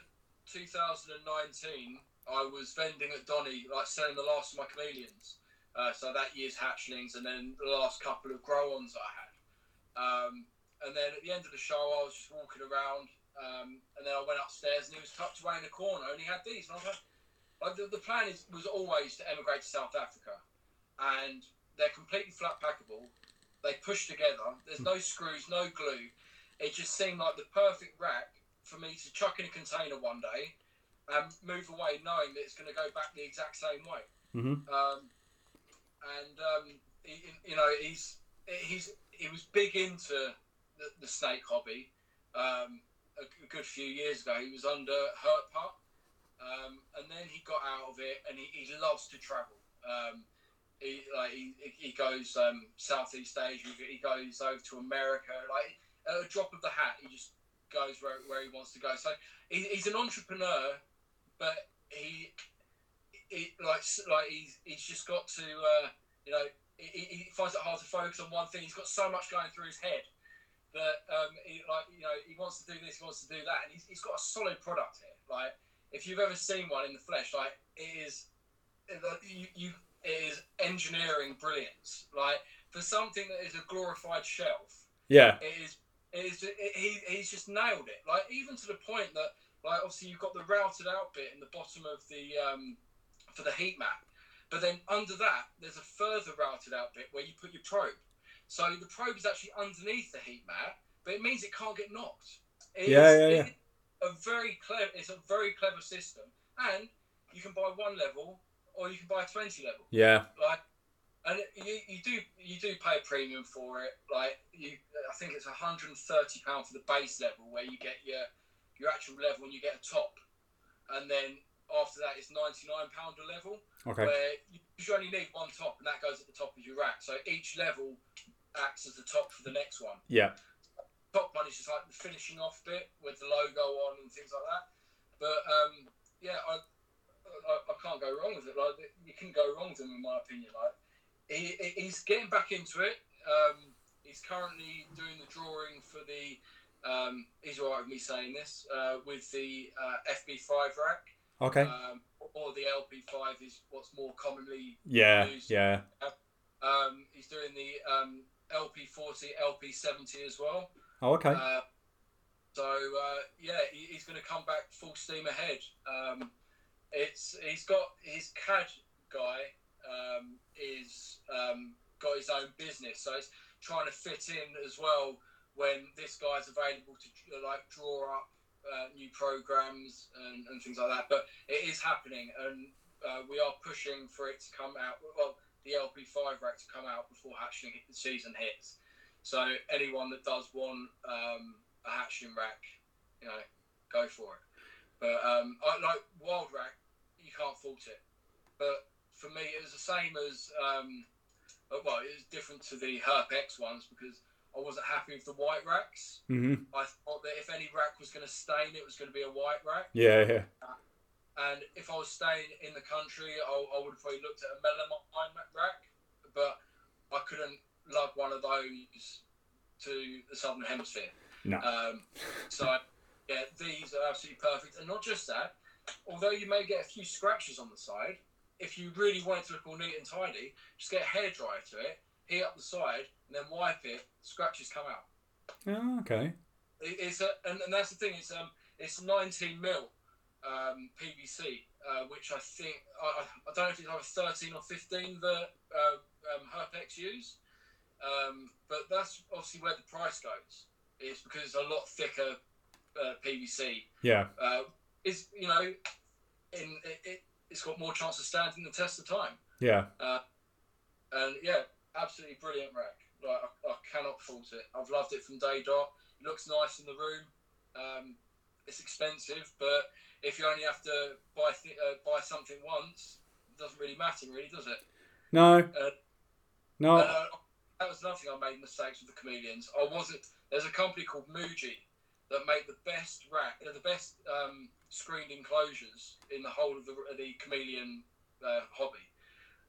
2019, I was vending at Donny, like selling the last of my chameleons. Uh, so that year's hatchlings, and then the last couple of grow-ons that I had. Um, and then at the end of the show, I was just walking around, um, and then I went upstairs, and he was tucked away in the corner, and he had these, and I was like, like the, the plan is was always to emigrate to South Africa, and they're completely flat packable. They push together. There's no screws, no glue. It just seemed like the perfect rack for me to chuck in a container one day and move away, knowing that it's going to go back the exact same way.
hmm
Um, and um, he, you know, he's he's he was big into the, the snake hobby. Um, a, good few years ago, he was under Hurt Pup, um, and then he got out of it, and he, he loves to travel. Um, he like he, he goes um, Southeast Asia, he goes over to America. Like at a drop of the hat, he just goes where, where he wants to go. So he, he's an entrepreneur but he, he like like he's he's just got to uh, you know he, he finds it hard to focus on one thing. He's got so much going through his head that um, he, like you know he wants to do this, he wants to do that, and he's, he's got a solid product here. Like if you've ever seen one in the flesh, like it is, you, you it is engineering brilliance. Like for something that is a glorified shelf,
yeah,
it is. It is. It, he, he's just nailed it. Like even to the point that like obviously you've got the routed out bit in the bottom of the um, for the heat mat, but then under that there's a further routed out bit where you put your probe. So the probe is actually underneath the heat mat, but it means it can't get knocked. It
yeah,
is,
yeah, yeah.
A very clever. It's a very clever system, and you can buy one level or you can buy twenty level.
Yeah.
Like, and you, you do you do pay a premium for it. Like you, I think it's 130 pound for the base level where you get your your actual level and you get a top, and then after that it's 99 pound a level
Okay.
where you, you only need one top and that goes at the top of your rack. So each level acts as the top for the next one.
Yeah.
Top one is just like the finishing off bit with the logo on and things like that. But um, yeah, I, I I can't go wrong with it. Like you can go wrong with him in my opinion. Like he, he's getting back into it. Um, he's currently doing the drawing for the. Um, he's alright with me saying this uh, with the uh, FB5 rack,
Okay.
um, or the LP5 is what's more commonly
yeah.
used.
Yeah.
Um, he's doing the um, LP40, LP70 as well.
Oh, okay.
Uh, so uh, yeah, he, he's going to come back full steam ahead. Um, it's he's got his CAD guy um, is um, got his own business, so he's trying to fit in as well when this guy's available to like draw up uh, new programs and, and things like that. But it is happening, and uh, we are pushing for it to come out. Well, the LP5 rack to come out before hatching season hits. So anyone that does want um, a hatching rack, you know, go for it. But um, I, like wild rack, you can't fault it. But for me, it was the same as um, uh, well, it was different to the Herp X ones because I wasn't happy with the white racks.
hmm
I thought that if any rack was going to stain, it was going to be a white rack.
Yeah. Yeah.
And if I was staying in the country, I, I would have probably looked at a melamine rack, but I couldn't lug one of those to the southern hemisphere.
No.
Um, so yeah, these are absolutely perfect, and not just that. Although you may get a few scratches on the side, if you really want it to look all neat and tidy, just get a hairdryer to it, heat up the side, and then wipe it. Scratches come out.
Oh, okay.
It, it's a, and, and that's the thing. It's um, it's 19 mil um, PVC, uh, which I think I, I- don't know if it's either 13 or 15 that uh, um, Herpex use, um, but that's obviously where the price goes. It's because it's a lot thicker uh, PVC.
Yeah.
Uh, is you know, in it, it, it's got more chance of standing the test of time.
Yeah.
And yeah, absolutely brilliant rack. Like I, I cannot fault it. I've loved it from day dot. It looks nice in the room. Um, it's expensive, but if you only have to buy th- uh, buy something once, it doesn't really matter, really, does it?
No.
Uh,
No.
Uh, that was another thing I made mistakes with the chameleons. I wasn't. There's a company called Muji that make the best rack, uh, the best um, screened enclosures in the whole of the, the chameleon uh, hobby.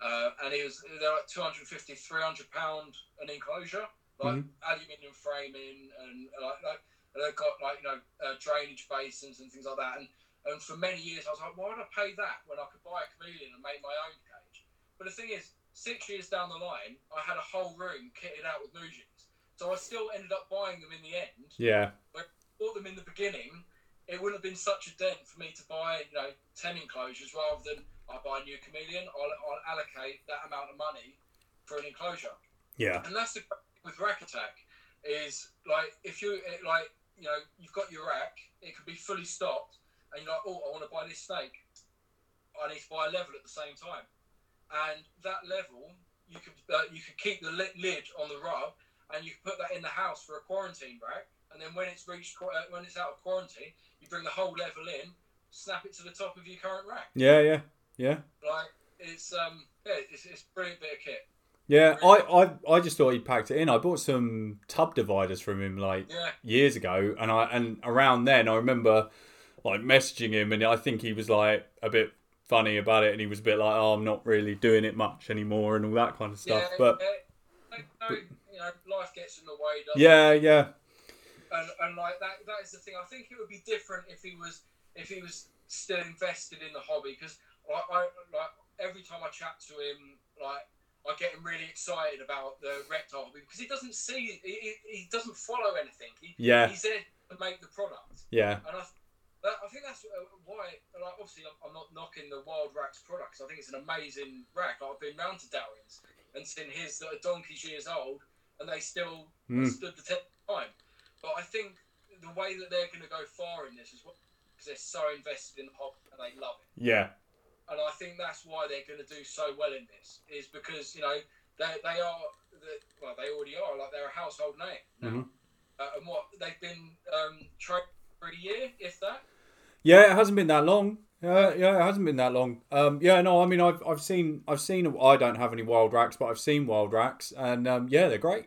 Uh, and it was they're like 250, 300 pound an enclosure, like aluminium framing and like, like and they've got like you know uh, drainage basins and things like that. And and for many years I was like, why would I pay that when I could buy a chameleon and make my own cage? But the thing is, six years down the line, I had a whole room kitted out with Mujis. So I still ended up buying them in the end.
Yeah.
But bought them in the beginning. It wouldn't have been such a dent for me to buy, you know, ten enclosures rather than I buy a new chameleon. I'll, I'll allocate that amount of money for an enclosure.
Yeah.
And that's the with rack attack is like if you like you know you've got your rack, it could be fully stocked, and you're like, oh, I want to buy this snake. I need to buy a level at the same time, and that level you could uh, you could keep the li- lid on the rub, and you could put that in the house for a quarantine rack, and then when it's reached uh, when it's out of quarantine, you bring the whole level in, snap it to the top of your current rack.
Yeah. Yeah. Yeah.
Like it's um yeah, it's, it's a brilliant bit of kit.
Yeah, I, I, I just thought he packed it in. I bought some tub dividers from him like
Yeah,
years ago, and I and around then I remember like messaging him, and I think he was like a bit funny about it, and he was a bit like, "Oh, I'm not really doing it much anymore," and all that kind of stuff.
yeah,
but
yeah, no, you know, life gets in the way. Doesn't
yeah, yeah,
and, and like that, that is the thing. I think it would be different if he was if he was still invested in the hobby because I, I like every time I chat to him, like I get him really excited about the reptile because he doesn't see, he, he, doesn't follow anything. He,
yeah,
he's there to make the product,
yeah,
and I, I think that's uh, why. Like, obviously, I'm, I'm not knocking the Wild Racks products. I think it's an amazing rack. Like, I've been round to Darwin's and seen his that are donkey's years old, and they still
Mm.
stood the test of time. But I think the way that they're going to go far in this is because they're so invested in the hobby and they love it.
yeah,
And I think that's why they're going to do so well in this is because you know they, they are the, well they already are like they're a household name.
Mhm.
Uh, and what they've been um, trained for a year, if that.
yeah. It hasn't been that long. Yeah, yeah, it hasn't been that long. Um, yeah, no, I mean, I've I've seen I've seen. I don't have any wild racks, but I've seen wild racks, and um, yeah, they're great.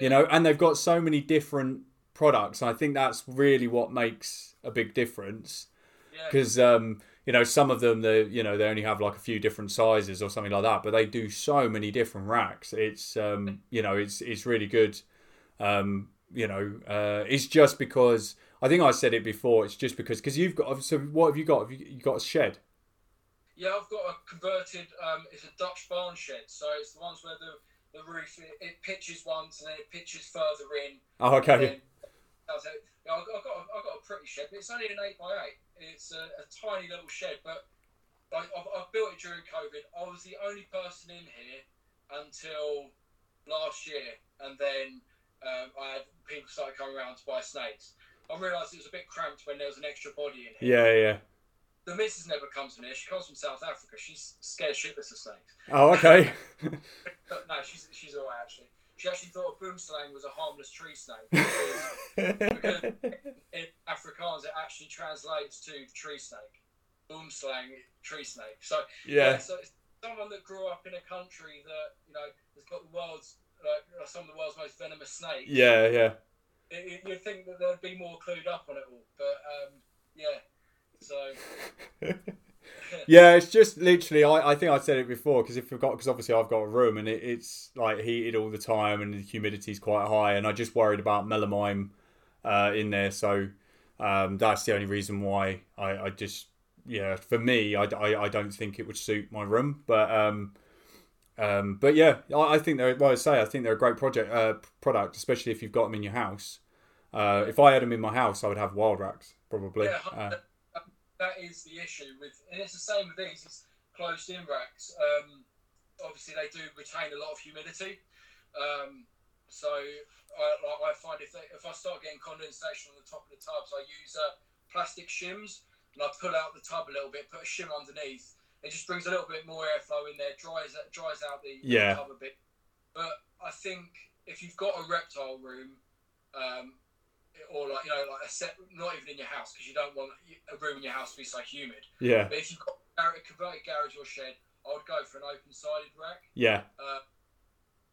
You know, and they've got so many different products. I think that's really what makes a big difference.
Yeah.
because um, you know some of them they you know they only have like a few different sizes or something like that, but they do so many different racks. It's um, you know it's it's really good. Um, you know, uh, it's just because I think I said it before. It's just because because you've got so what have you got? Have you, you got a shed?
Yeah, I've got a converted. Um, it's a Dutch barn shed, so it's the ones where the the roof it, it pitches once and then it pitches further in.
Oh, okay.
It. Yeah, I've got, I've got, a, I've got a pretty shed, but it's only an eight by eight. It's a, a tiny little shed, but like I've, I've built it during COVID. I was the only person in here until last year, and then um, I had people started coming around to buy snakes. I realised it was a bit cramped when there was an extra body in here.
Yeah, yeah.
The missus never comes from here. She comes from South Africa. She's scared shitless of snakes.
Oh, okay.
No, she's she's alright actually. She actually thought a boomslang was a harmless tree snake because, because in Afrikaans it actually translates to tree snake. Boomslang, tree snake. So
yeah,
so it's someone that grew up in a country that you know has got the world's like some of the world's most venomous snakes.
yeah, yeah.
It- it- you'd think that they'd be more clued up on it all, but um, yeah. So
Yeah, it's just literally. I, I think I said it before because if we've got because obviously I've got a room and it, it's like heated all the time and the humidity's quite high and I just worried about melamine uh, in there. So um, that's the only reason why I, I just yeah for me I, I, I don't think it would suit my room. But um, um, but yeah, I, I think they're well I say I think they're a great project uh, product, especially if you've got them in your house. Uh, if I had them in my house, I would have wild racks probably.
Yeah,
Uh,
that is the issue with, and it's the same with these. It's closed-in racks. Um, obviously, they do retain a lot of humidity. Um, so I, like, I find if they, if I start getting condensation on the top of the tubs, I use uh, plastic shims and I pull out the tub a little bit, put a shim underneath. It just brings a little bit more airflow in there, dries dries out the, the
Yeah.
tub a bit. But I think if you've got a reptile room, um, or like you know like a set, not even in your house because you don't want a room in your house to be so humid.
yeah,
But if you've got a converted garage or shed, I would go for an open-sided rack.
yeah,
Uh,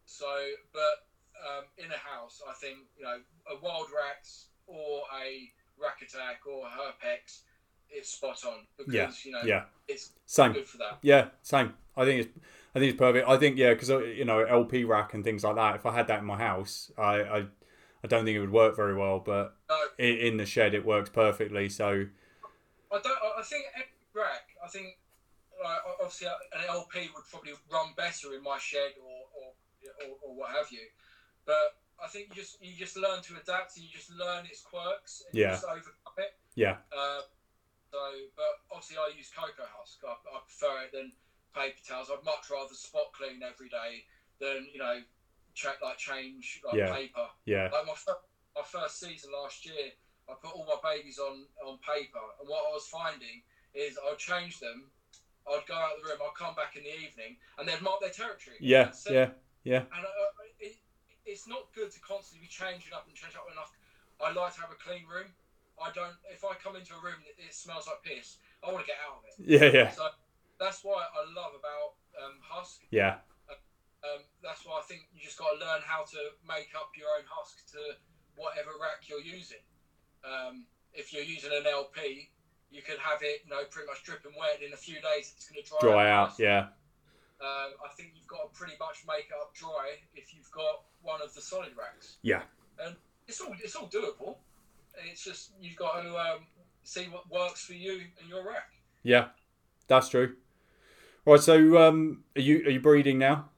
so, but um, in a house, I think you know a wild racks or a rack attack or a herpex, it's spot on because
Yeah,
you know
yeah.
it's
Same.
good for that.
Yeah, same. I think it's I think it's perfect. I think yeah, because you know LP rack and things like that. If I had that in my house, I I, I don't think it would work very well. But
No,
in, in the shed, it works perfectly. So
I don't. I- think every rack. I think like, obviously an LP would probably run better in my shed or or, or, or what have you. But I think you just you just learn to adapt and you just learn its quirks and
Yeah.
you just overcome it.
yeah,
Uh, so, but obviously I use cocoa husk. I, I prefer it than paper towels. I'd much rather spot clean every day than you know check like change like
Yeah.
paper.
yeah,
Like my first, my first season last year, I put all my babies on on paper, and what I was finding is I'd change them. I'd go out of the room. I'd come back in the evening, and they'd mark their territory.
yeah, yeah, yeah,
And uh, it, it's not good to constantly be changing up and changing up enough. I like to have a clean room. I don't. If I come into a room that it smells like piss, I want to get out of it.
yeah, yeah,
So that's why I love about um, husk.
yeah,
Um, that's why I think you just got to learn how to make up your own husk to whatever rack you're using. Um, if you're using an LP, you could have it, you know, pretty much dripping wet. In a few days, it's going to dry,
Dry out,
nice.
yeah.
Uh, I think you've got to pretty much make it up dry if you've got one of the solid racks.
Yeah.
And it's all it's all doable. It's just you've got to um, see what works for you and your rack.
Yeah, that's true. Right, so um, are you are you breeding now?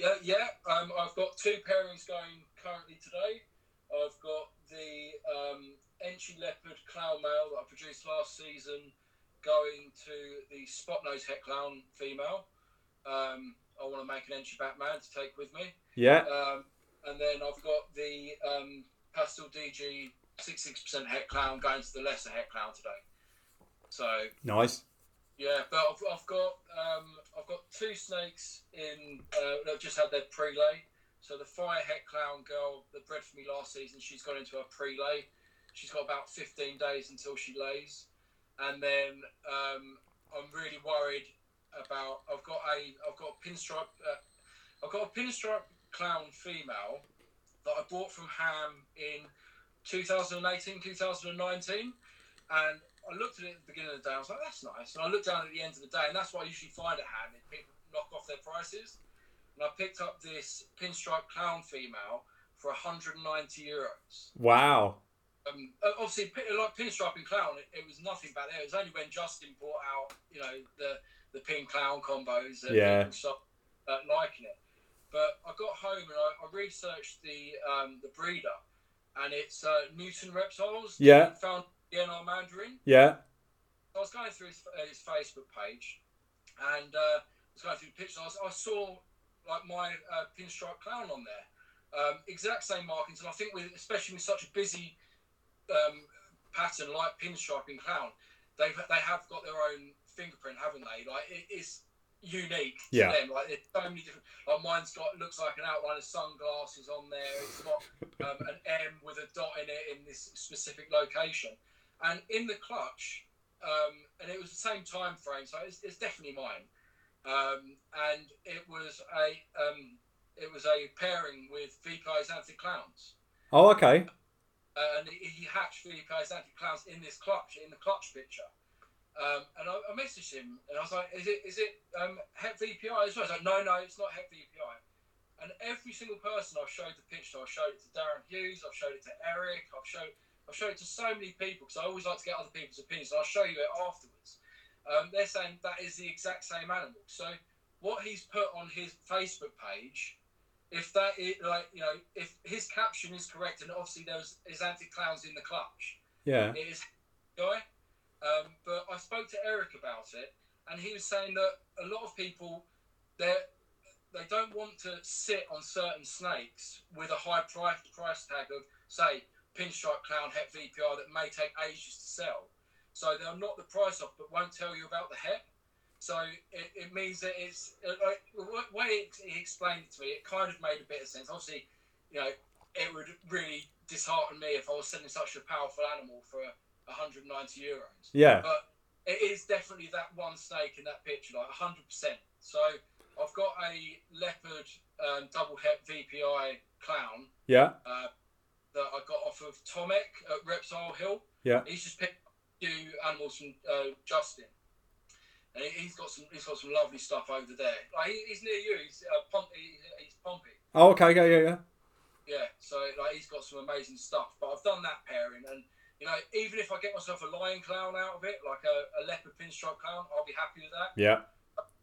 Yeah, yeah. Um, I've got two pairings going currently today. I've got the um, Enchi Leopard Clown male that I produced last season going to the Spot Nose Het Clown female. Um, I want to make an Enchi Batman to take with me.
Yeah.
Um, and then I've got the um, Pastel DG 66% Het Clown going to the lesser Het Clown today. So
Nice.
yeah, but I've, I've got um, I've got two snakes in uh, that just had their pre-lay. So the fire het clown girl that bred for me last season, she's gone into her pre-lay. She's got about 15 days until she lays, and then um, I'm really worried about. I've got a I've got a pinstripe. Uh, I've got a pinstripe clown female that I bought from Hamm in 2018, 2019, and I looked at it at the beginning of the day. I was like, "That's nice." And I looked down at the end of the day, and that's what I usually find at Hamm. is People knock off their prices, and I picked up this pinstripe clown female for 190 euros.
Wow.
Um, obviously, like pinstriping clown, it, it was nothing back there. It was only when Justin brought out, you know, the the pin clown combos that
Yeah.
people started uh, liking it. But I got home and I, I researched the um, the breeder, and it's uh, Newton Reptiles.
Yeah.
Found DNR Mandarin.
Yeah.
I was going through his, uh, his Facebook page, and uh, I was going through the pictures. I, was, I saw like my uh, pinstripe clown on there, um, exact same markings, and I think with especially with such a busy um, pattern like pinstriping clown, they they have got their own fingerprint, haven't they? Like it is unique to
Yeah.
them. Like there's so many different. Like mine's got looks like an outline of sunglasses on there. It's got um, an M with a dot in it in this specific location, and in the clutch, um, and it was the same time frame, so it's, it's definitely mine. Um, and it was a um, it was a pairing with VPI's Anti Clowns.
Oh, okay.
Uh, and he, he hatched VPI's Anti Clowns in this clutch, in the clutch picture. Um, and I, I messaged him and I was like, "Is it is it um, Het VPI as well?" He's like, "No, no, it's not Het VPI." And every single person I've showed the picture, to, I've showed it to Darren Hughes, I've showed it to Eric, I've showed I've showed it to so many people because I always like to get other people's opinions. And I'll show you it afterwards. Um, they're saying that is the exact same animal. So what he's put on his Facebook page, if that is like you know, if his caption is correct, and obviously there's is anti clowns in the clutch,
Yeah.
it is guy. Um, but I spoke to Eric about it, and he was saying that a lot of people they they don't want to sit on certain snakes with a high price price tag of say pinstripe clown het VPI that may take ages to sell. So they'll knock the price off, but won't tell you about the het. So it, it means that it's like the way he explained it to me, it kind of made a bit of sense. Obviously, you know, it would really dishearten me if I was selling such a powerful animal for 190 euros.
Yeah.
But it is definitely that one snake in that picture, like 100%. So I've got a leopard um, double het VPI clown
Yeah.
uh, that I got off of Tomek at Reptile Hill.
Yeah.
He's just picked a few animals from uh, Justin. And he- he's got some he's got some lovely stuff over there. Like he, he's near you. He's uh, Pom- he, he's Pompey.
Oh, okay. Yeah. Yeah. Yeah.
Yeah, so like he's got some amazing stuff. But I've done that pairing, and you know, even if I get myself a lion clown out of it, like a, a leopard pinstripe clown, I'll be happy with that.
Yeah.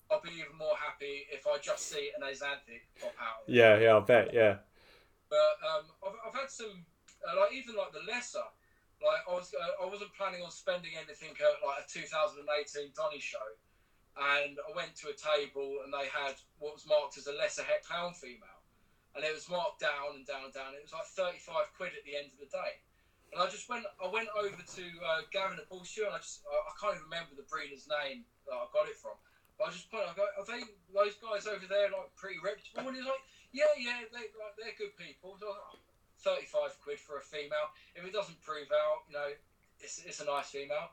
I'll be even more happy if I just see an Axanthic pop out.
Yeah. Yeah. I bet. Yeah.
But um, I've, I've had some, uh, like even like the lesser, like I was, uh, I wasn't planning on spending anything at like a 2018 Donny show, and I went to a table and they had what was marked as a lesser het clown female, and it was marked down and down and down. It was like 35 quid at the end of the day, and I just went, I went over to uh, Gavin at Bullshit, and I just, I, I can't even remember the breeder's name that I got it from. But I just put, I go, are they those guys over there like pretty reputable? And he's like, yeah, yeah, they like they're good people. So, I was like, oh, 35 quid for a female. If it doesn't prove out, you know, it's, it's a nice female.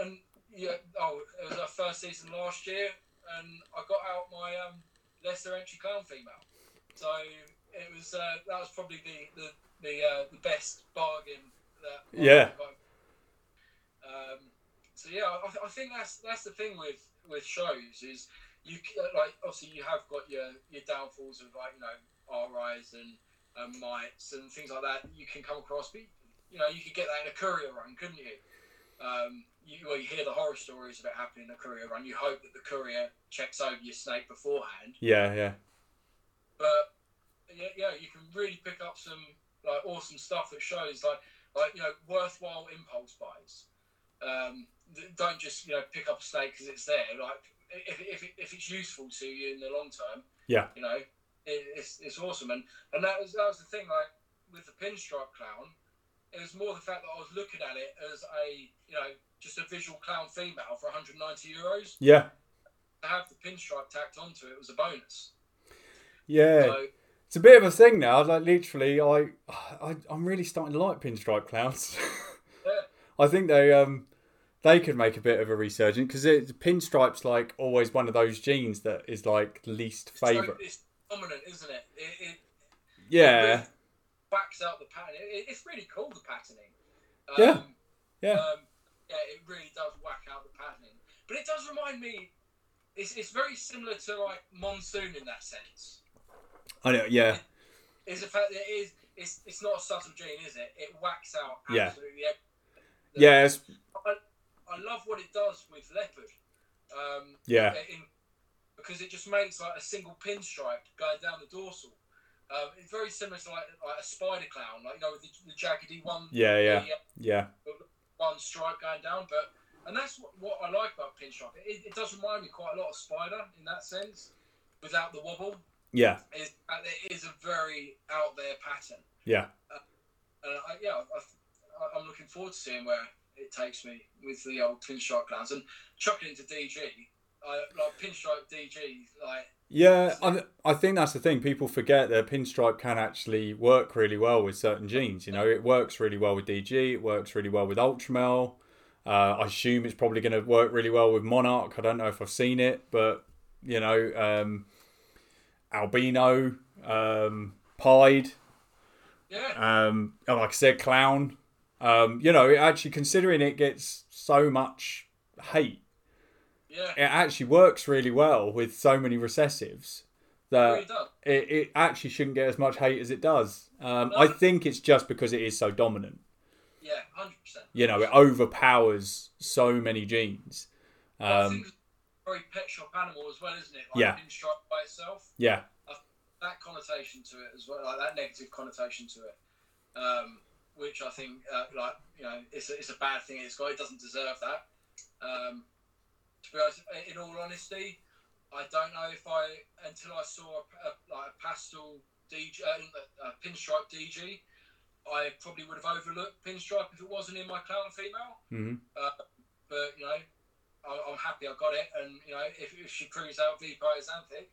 And yeah, oh, it was our first season last year, and I got out my um, lesser Enchi clown female. So it was uh, that was probably the the the, uh, the best bargain that I
Yeah.
Um, so yeah, I, I think that's that's the thing with with shows is you like obviously you have got your your downfalls of like you know RIs and and mites and things like that you can come across. But you know you could get that in a courier run, couldn't you? Um, you, well, you hear the horror stories about happening in a courier run. You hope that the courier checks over your snake beforehand.
Yeah, yeah,
But yeah, yeah, you can really pick up some like awesome stuff that shows like like you know worthwhile impulse buys. Um, don't just you know pick up a snake because it's there. Like if, if, if it's useful to you in the long term,
Yeah.
you know it, it's, it's awesome. And and that was that was the thing like with the pinstripe clown. It was more the fact that I was looking at it as a you know just a visual clown female for 190 euros.
yeah,
To have the pinstripe tacked onto it was a bonus.
yeah.
So
It's a bit of a thing now. Like literally, I, I I'm really starting to like pinstripe clowns.
yeah.
I think they um they could make a bit of a resurgence because pinstripes like always one of those genes that is like least favorite.
it's dominant, isn't it? It, it
Yeah,
really backs out the pattern. It, it's really cool the patterning. Um,
Yeah. yeah,
Um, yeah, it really does whack out the patterning. But it does remind me. It's, it's very similar to like monsoon in that sense.
I know. Yeah,
Is the fact that it is. It's, it's not a subtle gene, is it? It whacks out
Yeah.
absolutely. everything.
yeah, it's,
I, love what it does with leopard. Um,
yeah,
in, because it just makes like a single pinstripe going down the dorsal. Um, it's very similar to like, like a spider clown, like you know, with the, the jaggedy one,
yeah, yeah,
the, uh,
yeah,
one stripe going down. But and that's what, what I like about pinstripe. It, it does remind me quite a lot of spider in that sense, without the wobble.
yeah,
It's, uh, it is a very out there pattern.
yeah.
And I, yeah, I, I, I'm looking forward to seeing where it takes me with the old pinstripe clowns and chucking into DG. I, like pinstripe DG, like
Yeah, I, I think that's the thing. People forget that pinstripe can actually work really well with certain genes. You know, it works really well with DG. It works really well with Ultramel. Uh, I assume it's probably going to work really well with Monarch. I don't know if I've seen it, but you know, um, Albino, um, Pied,
yeah.
um, like I said, Clown. Um, you know, actually considering it gets so much hate
Yeah,
it actually works really well with so many recessives that
really
it, it actually shouldn't get as much hate as it does. Um, I think it's just because it is so dominant.
Yeah, hundred percent.
You know, it overpowers so many genes. Um,
think it's a very pet shop animal as well, isn't it? Like
Yeah.
pinstripe by itself,
yeah,
that connotation to it as well, like that negative connotation to it, um, which I think, uh, like you know, it's a, it's a bad thing. It's got. It doesn't deserve that. Um, to be honest, in all honesty, I don't know if I until I saw a, a, like a pastel DG, uh, a pinstripe DG, I probably would have overlooked pinstripe if it wasn't in my clown female.
hmm
but you know, I, I'm happy I got it, and you know, if, if she proves out VPI Axanthic,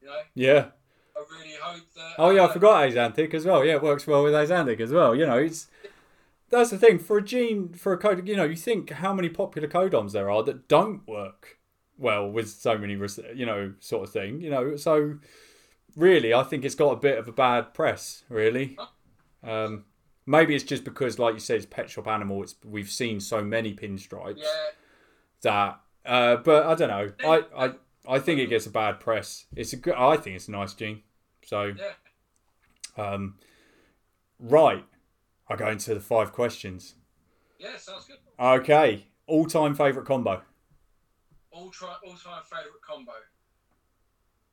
you know,
yeah.
I really hope that.
Oh yeah, I
uh,
forgot Axanthic as well. Yeah, it works well with Axanthic as well. You know, it's that's the thing for a gene for a code. You know, you think how many popular codoms there are that don't work well with so many, you know, sort of thing. You know, so really, I think it's got a bit of a bad press. Really, um, maybe it's just because, like you said, it's pet shop animal. It's we've seen so many pinstripes
Yeah,
that. Uh, but I don't know. I, I I think it gets a bad press. It's a good. I think it's a nice gene. So.
yeah.
Um, right. I go into the five questions.
Yeah, sounds good.
Okay. All time favourite combo.
All try, all time favourite combo.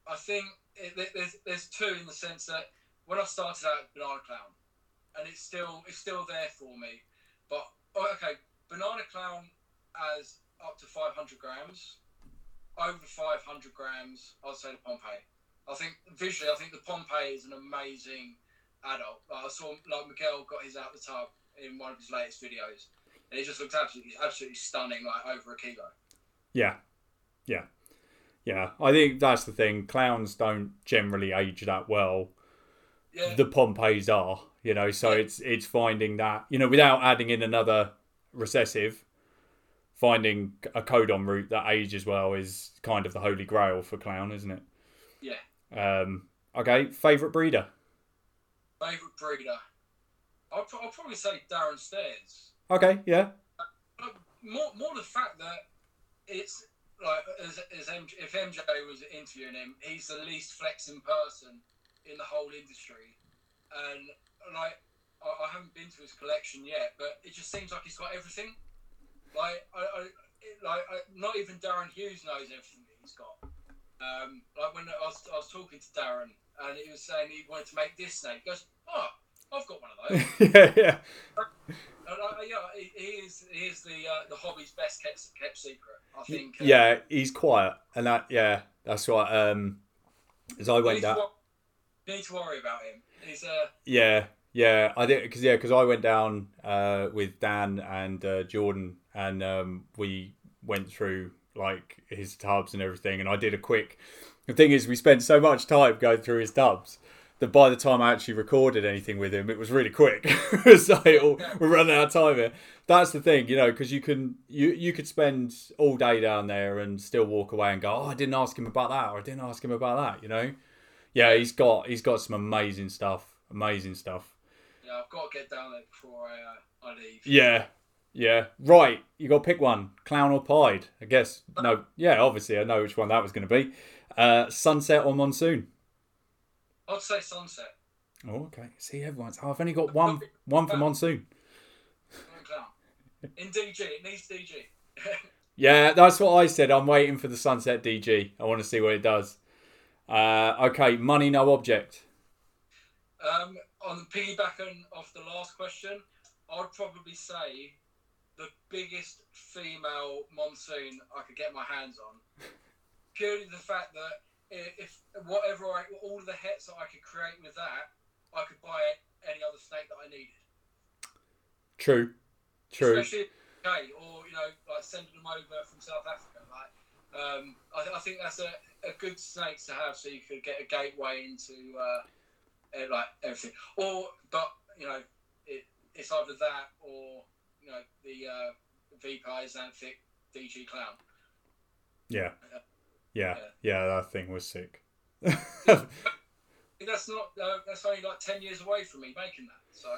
I think it, there's there's two in the sense that when I started out Banana Clown, and it's still it's still there for me. But oh, okay, Banana Clown as up to 500 grams, over 500 grams, I'd say the Pompeii. I think visually, I think the Pompeii is an amazing adult. Like I saw, like Miguel got his out the tub in one of his latest videos, and it just looked absolutely absolutely stunning, like over a kilo.
Yeah. Yeah. Yeah. I think that's the thing. Clowns don't generally age that well.
Yeah,
The Pompeys are, you know, so it's it's finding that, you know, without adding in another recessive, finding a codom route that ages well is kind of the holy grail for clown, isn't it?
yeah.
Um, okay, favourite breeder.
Favorite breeder? I'll, I'll probably say Darren Stairs.
Okay, yeah.
Uh, more more the fact that it's like as, as MJ, if MJ was interviewing him, he's the least flexing person in the whole industry, and like I, I haven't been to his collection yet, but it just seems like he's got everything. Like I, I like I, not even Darren Hughes knows everything that he's got. Um, like when I was, I was talking to Darren and he was saying he wanted to make this snake, he goes, "Oh, I've got one of those."
yeah, yeah.
And, uh, yeah, he, he is he is the uh, the hobby's best kept, kept secret. I think. uh,
Yeah, he's quiet, and that yeah, that's right. Um, as I went down,
need to worry about him. He's uh,
yeah, yeah, I did because yeah, because I went down uh with Dan and uh, Jordan, and um, we went through like his tubs and everything, and I did a quick. The thing is, we spent so much time going through his tubs that by the time I actually recorded anything with him, it was really quick. like, oh, we're running out of time here. That's the thing, you know, because you can you you could spend all day down there and still walk away and go, oh, I didn't ask him about that, or I didn't ask him about that, you know. Yeah, he's got he's got some amazing stuff, amazing stuff.
yeah, I've got to get down there before I uh, I leave.
Yeah, yeah. Right, you got to pick one, clown or pied. I guess no. Yeah, obviously I know which one that was going to be. Uh, sunset or monsoon.
I'd say sunset.
Oh, okay. See, everyone's. Oh, I've only got one one for monsoon.
Clown. In DG, it needs DG.
Yeah, that's what I said. I'm waiting for the sunset DG. I want to see what it does. Uh, okay, money no object.
Um, on the piggybacking off the last question, I'd probably say the biggest female monsoon I could get my hands on. Purely the fact that if whatever I, all of the hets that I could create with that, I could buy any other snake that I needed.
True, true.
Especially okay, or you know, like sending them over from South Africa. Like, um, I, I think that's a, a good snake to have, so you could get a gateway into uh, eh, like everything. Or, but you know, it, it's either that or you know the uh, VPI Axanthic DG Clown.
Yeah, yeah,
Yeah.
yeah. That thing was sick.
That's not. Uh, that's only like ten years away from me making that. So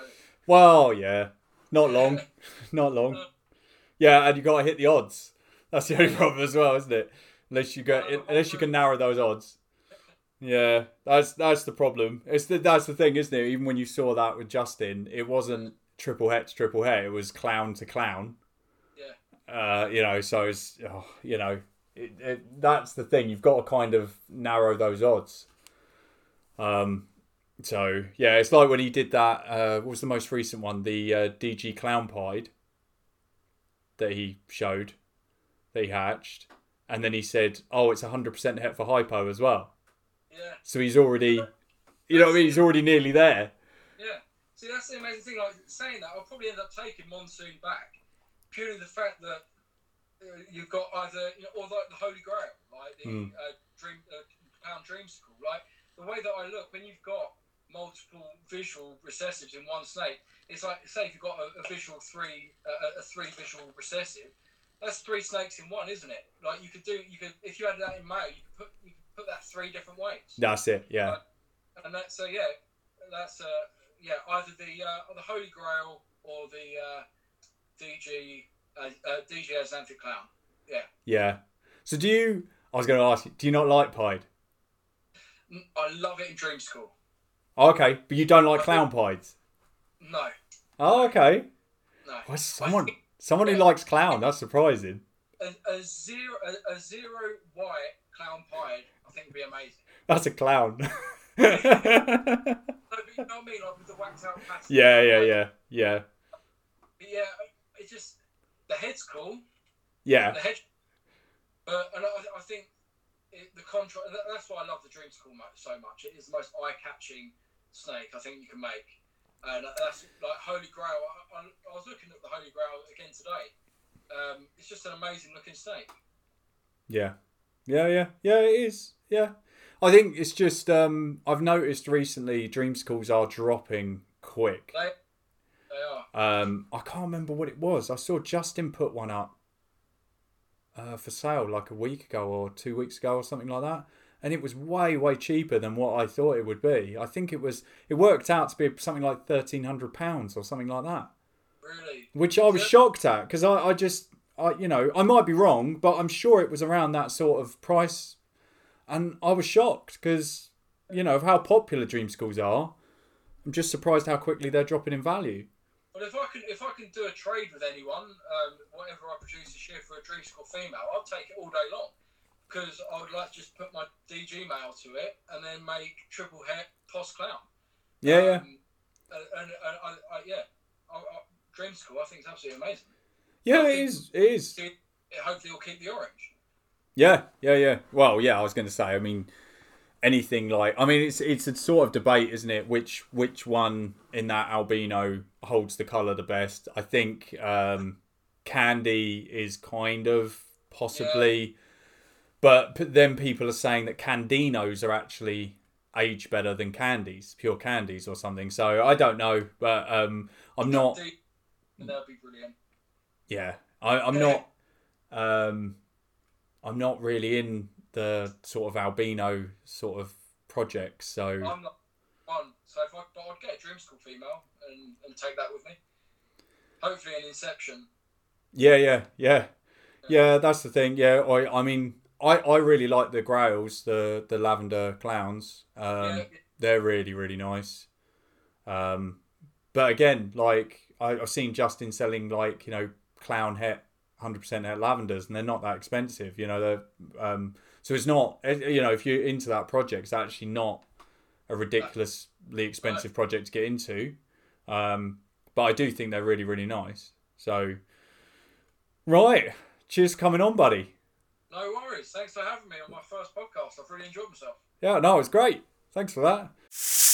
well, yeah, not long, not long. Yeah, and you got to hit the odds. That's the only problem as well, isn't it? Unless you go, unless you can narrow those odds. Yeah, that's that's the problem. It's the, that's the thing, isn't it? Even when you saw that with Justin, it wasn't triple het to triple het. It was clown to clown.
yeah,
Uh, you know, so it's oh, you know, it, it, that's the thing. You've got to kind of narrow those odds. Um, so yeah, it's like when he did that. Uh, what was the most recent one? The uh, DG Clown Pied that he showed, that he hatched, and then he said, "Oh, it's hundred percent het for hypo as well."
yeah,
So he's already, you know, what I mean, he's already nearly there.
See, that's the amazing thing. Like saying that, I'll probably end up taking Monsoon back purely the fact that uh, you've got either you know, or like the Holy Grail, like the
Mm.
uh, Dream uh, Pound Dreamsicle. Like the way that I look when you've got multiple visual recessives in one snake, it's like say if you've got a, a visual three, uh, a three visual recessive, that's three snakes in one, isn't it? Like you could do, you could if you had that in male, you could put you could put that three different ways.
That's it. Yeah,
And that's so yeah, that's uh yeah either the uh, the Holy Grail or the uh, DG uh, uh, DG Axanthic Clown. Yeah,
yeah. So do you? I was going to ask you. Do you not like pied?
I love it in
Dreamsicle. Okay, but you don't like clown pieds.
No,
Oh, okay.
no.
Well, someone, someone who likes clown. That's surprising.
A, a zero a, a zero white clown pied, I think would be amazing.
That's a clown.
No, but you know I mean, like with the waxed out pattern.
yeah, yeah, yeah, yeah,
yeah, it's just the head's cool.
yeah,
the head, But and I, I think it, the contrast. That's why I love the Dreamsicle mo- so much. It is the most eye-catching snake I think you can make, and that's like Holy Grail. I, I, I was looking at the Holy Grail again today. Um, it's just an amazing looking snake.
yeah, yeah, yeah, yeah. It is. Yeah, I think it's just um, I've noticed recently dreamsicles are dropping quick.
They, they are.
Um, I can't remember what it was. I saw Justin put one up uh, for sale like a week ago or two weeks ago or something like that, and it was way way cheaper than what I thought it would be. I think it was it worked out to be something like thirteen hundred pounds or something like that,
Really.
which I was shocked at because I, I just I, you know, I might be wrong, but I'm sure it was around that sort of price, and I was shocked because you know of how popular dreamsicles are. I'm just surprised how quickly they're dropping in value.
But if I can if I can do a trade with anyone, um, whatever I produce this year for a dreamsicle female, I'll take it all day long. Because I would like to just put my DG male to it and then make triple het post clown.
Yeah, yeah.
Um, and, and, and I, I, yeah, I, dreamsicle I think it's absolutely amazing.
Yeah, it is. It is.
It, hopefully, it'll keep the orange.
Yeah, yeah, yeah. Well, yeah, I was going to say. I mean, anything like. I mean, it's it's a sort of debate, isn't it? Which which one in that albino holds the color the best? I think um, Candy is kind of possibly, but then people are saying that Candinos are actually age better than candies, pure candies or something. So I don't know, but um, I'm not.
That'd be brilliant.
Yeah, I, I'm not. Um, I'm not really in the sort of albino sort of project, So
I'm not one. So if I, I'd get a dreamsicle female and, and take that with me. Hopefully, an Inception.
Yeah, yeah, yeah, yeah. That's the thing. Yeah, I, I mean, I, I really like the Grails, the the lavender clowns. Um,
yeah.
They're really, really nice. Um, but again, like I, I've seen Justin selling like you know clown het 100% at lavenders and they're not that expensive you know they're um, so it's not eh, eh, you know if you're into that project it's actually not a ridiculously expensive project to get into. Um, but i do think they're really really nice. So right cheers coming on buddy.
No worries. Thanks for having me on my first podcast. I've really enjoyed myself.
Yeah no it's great. Thanks for that.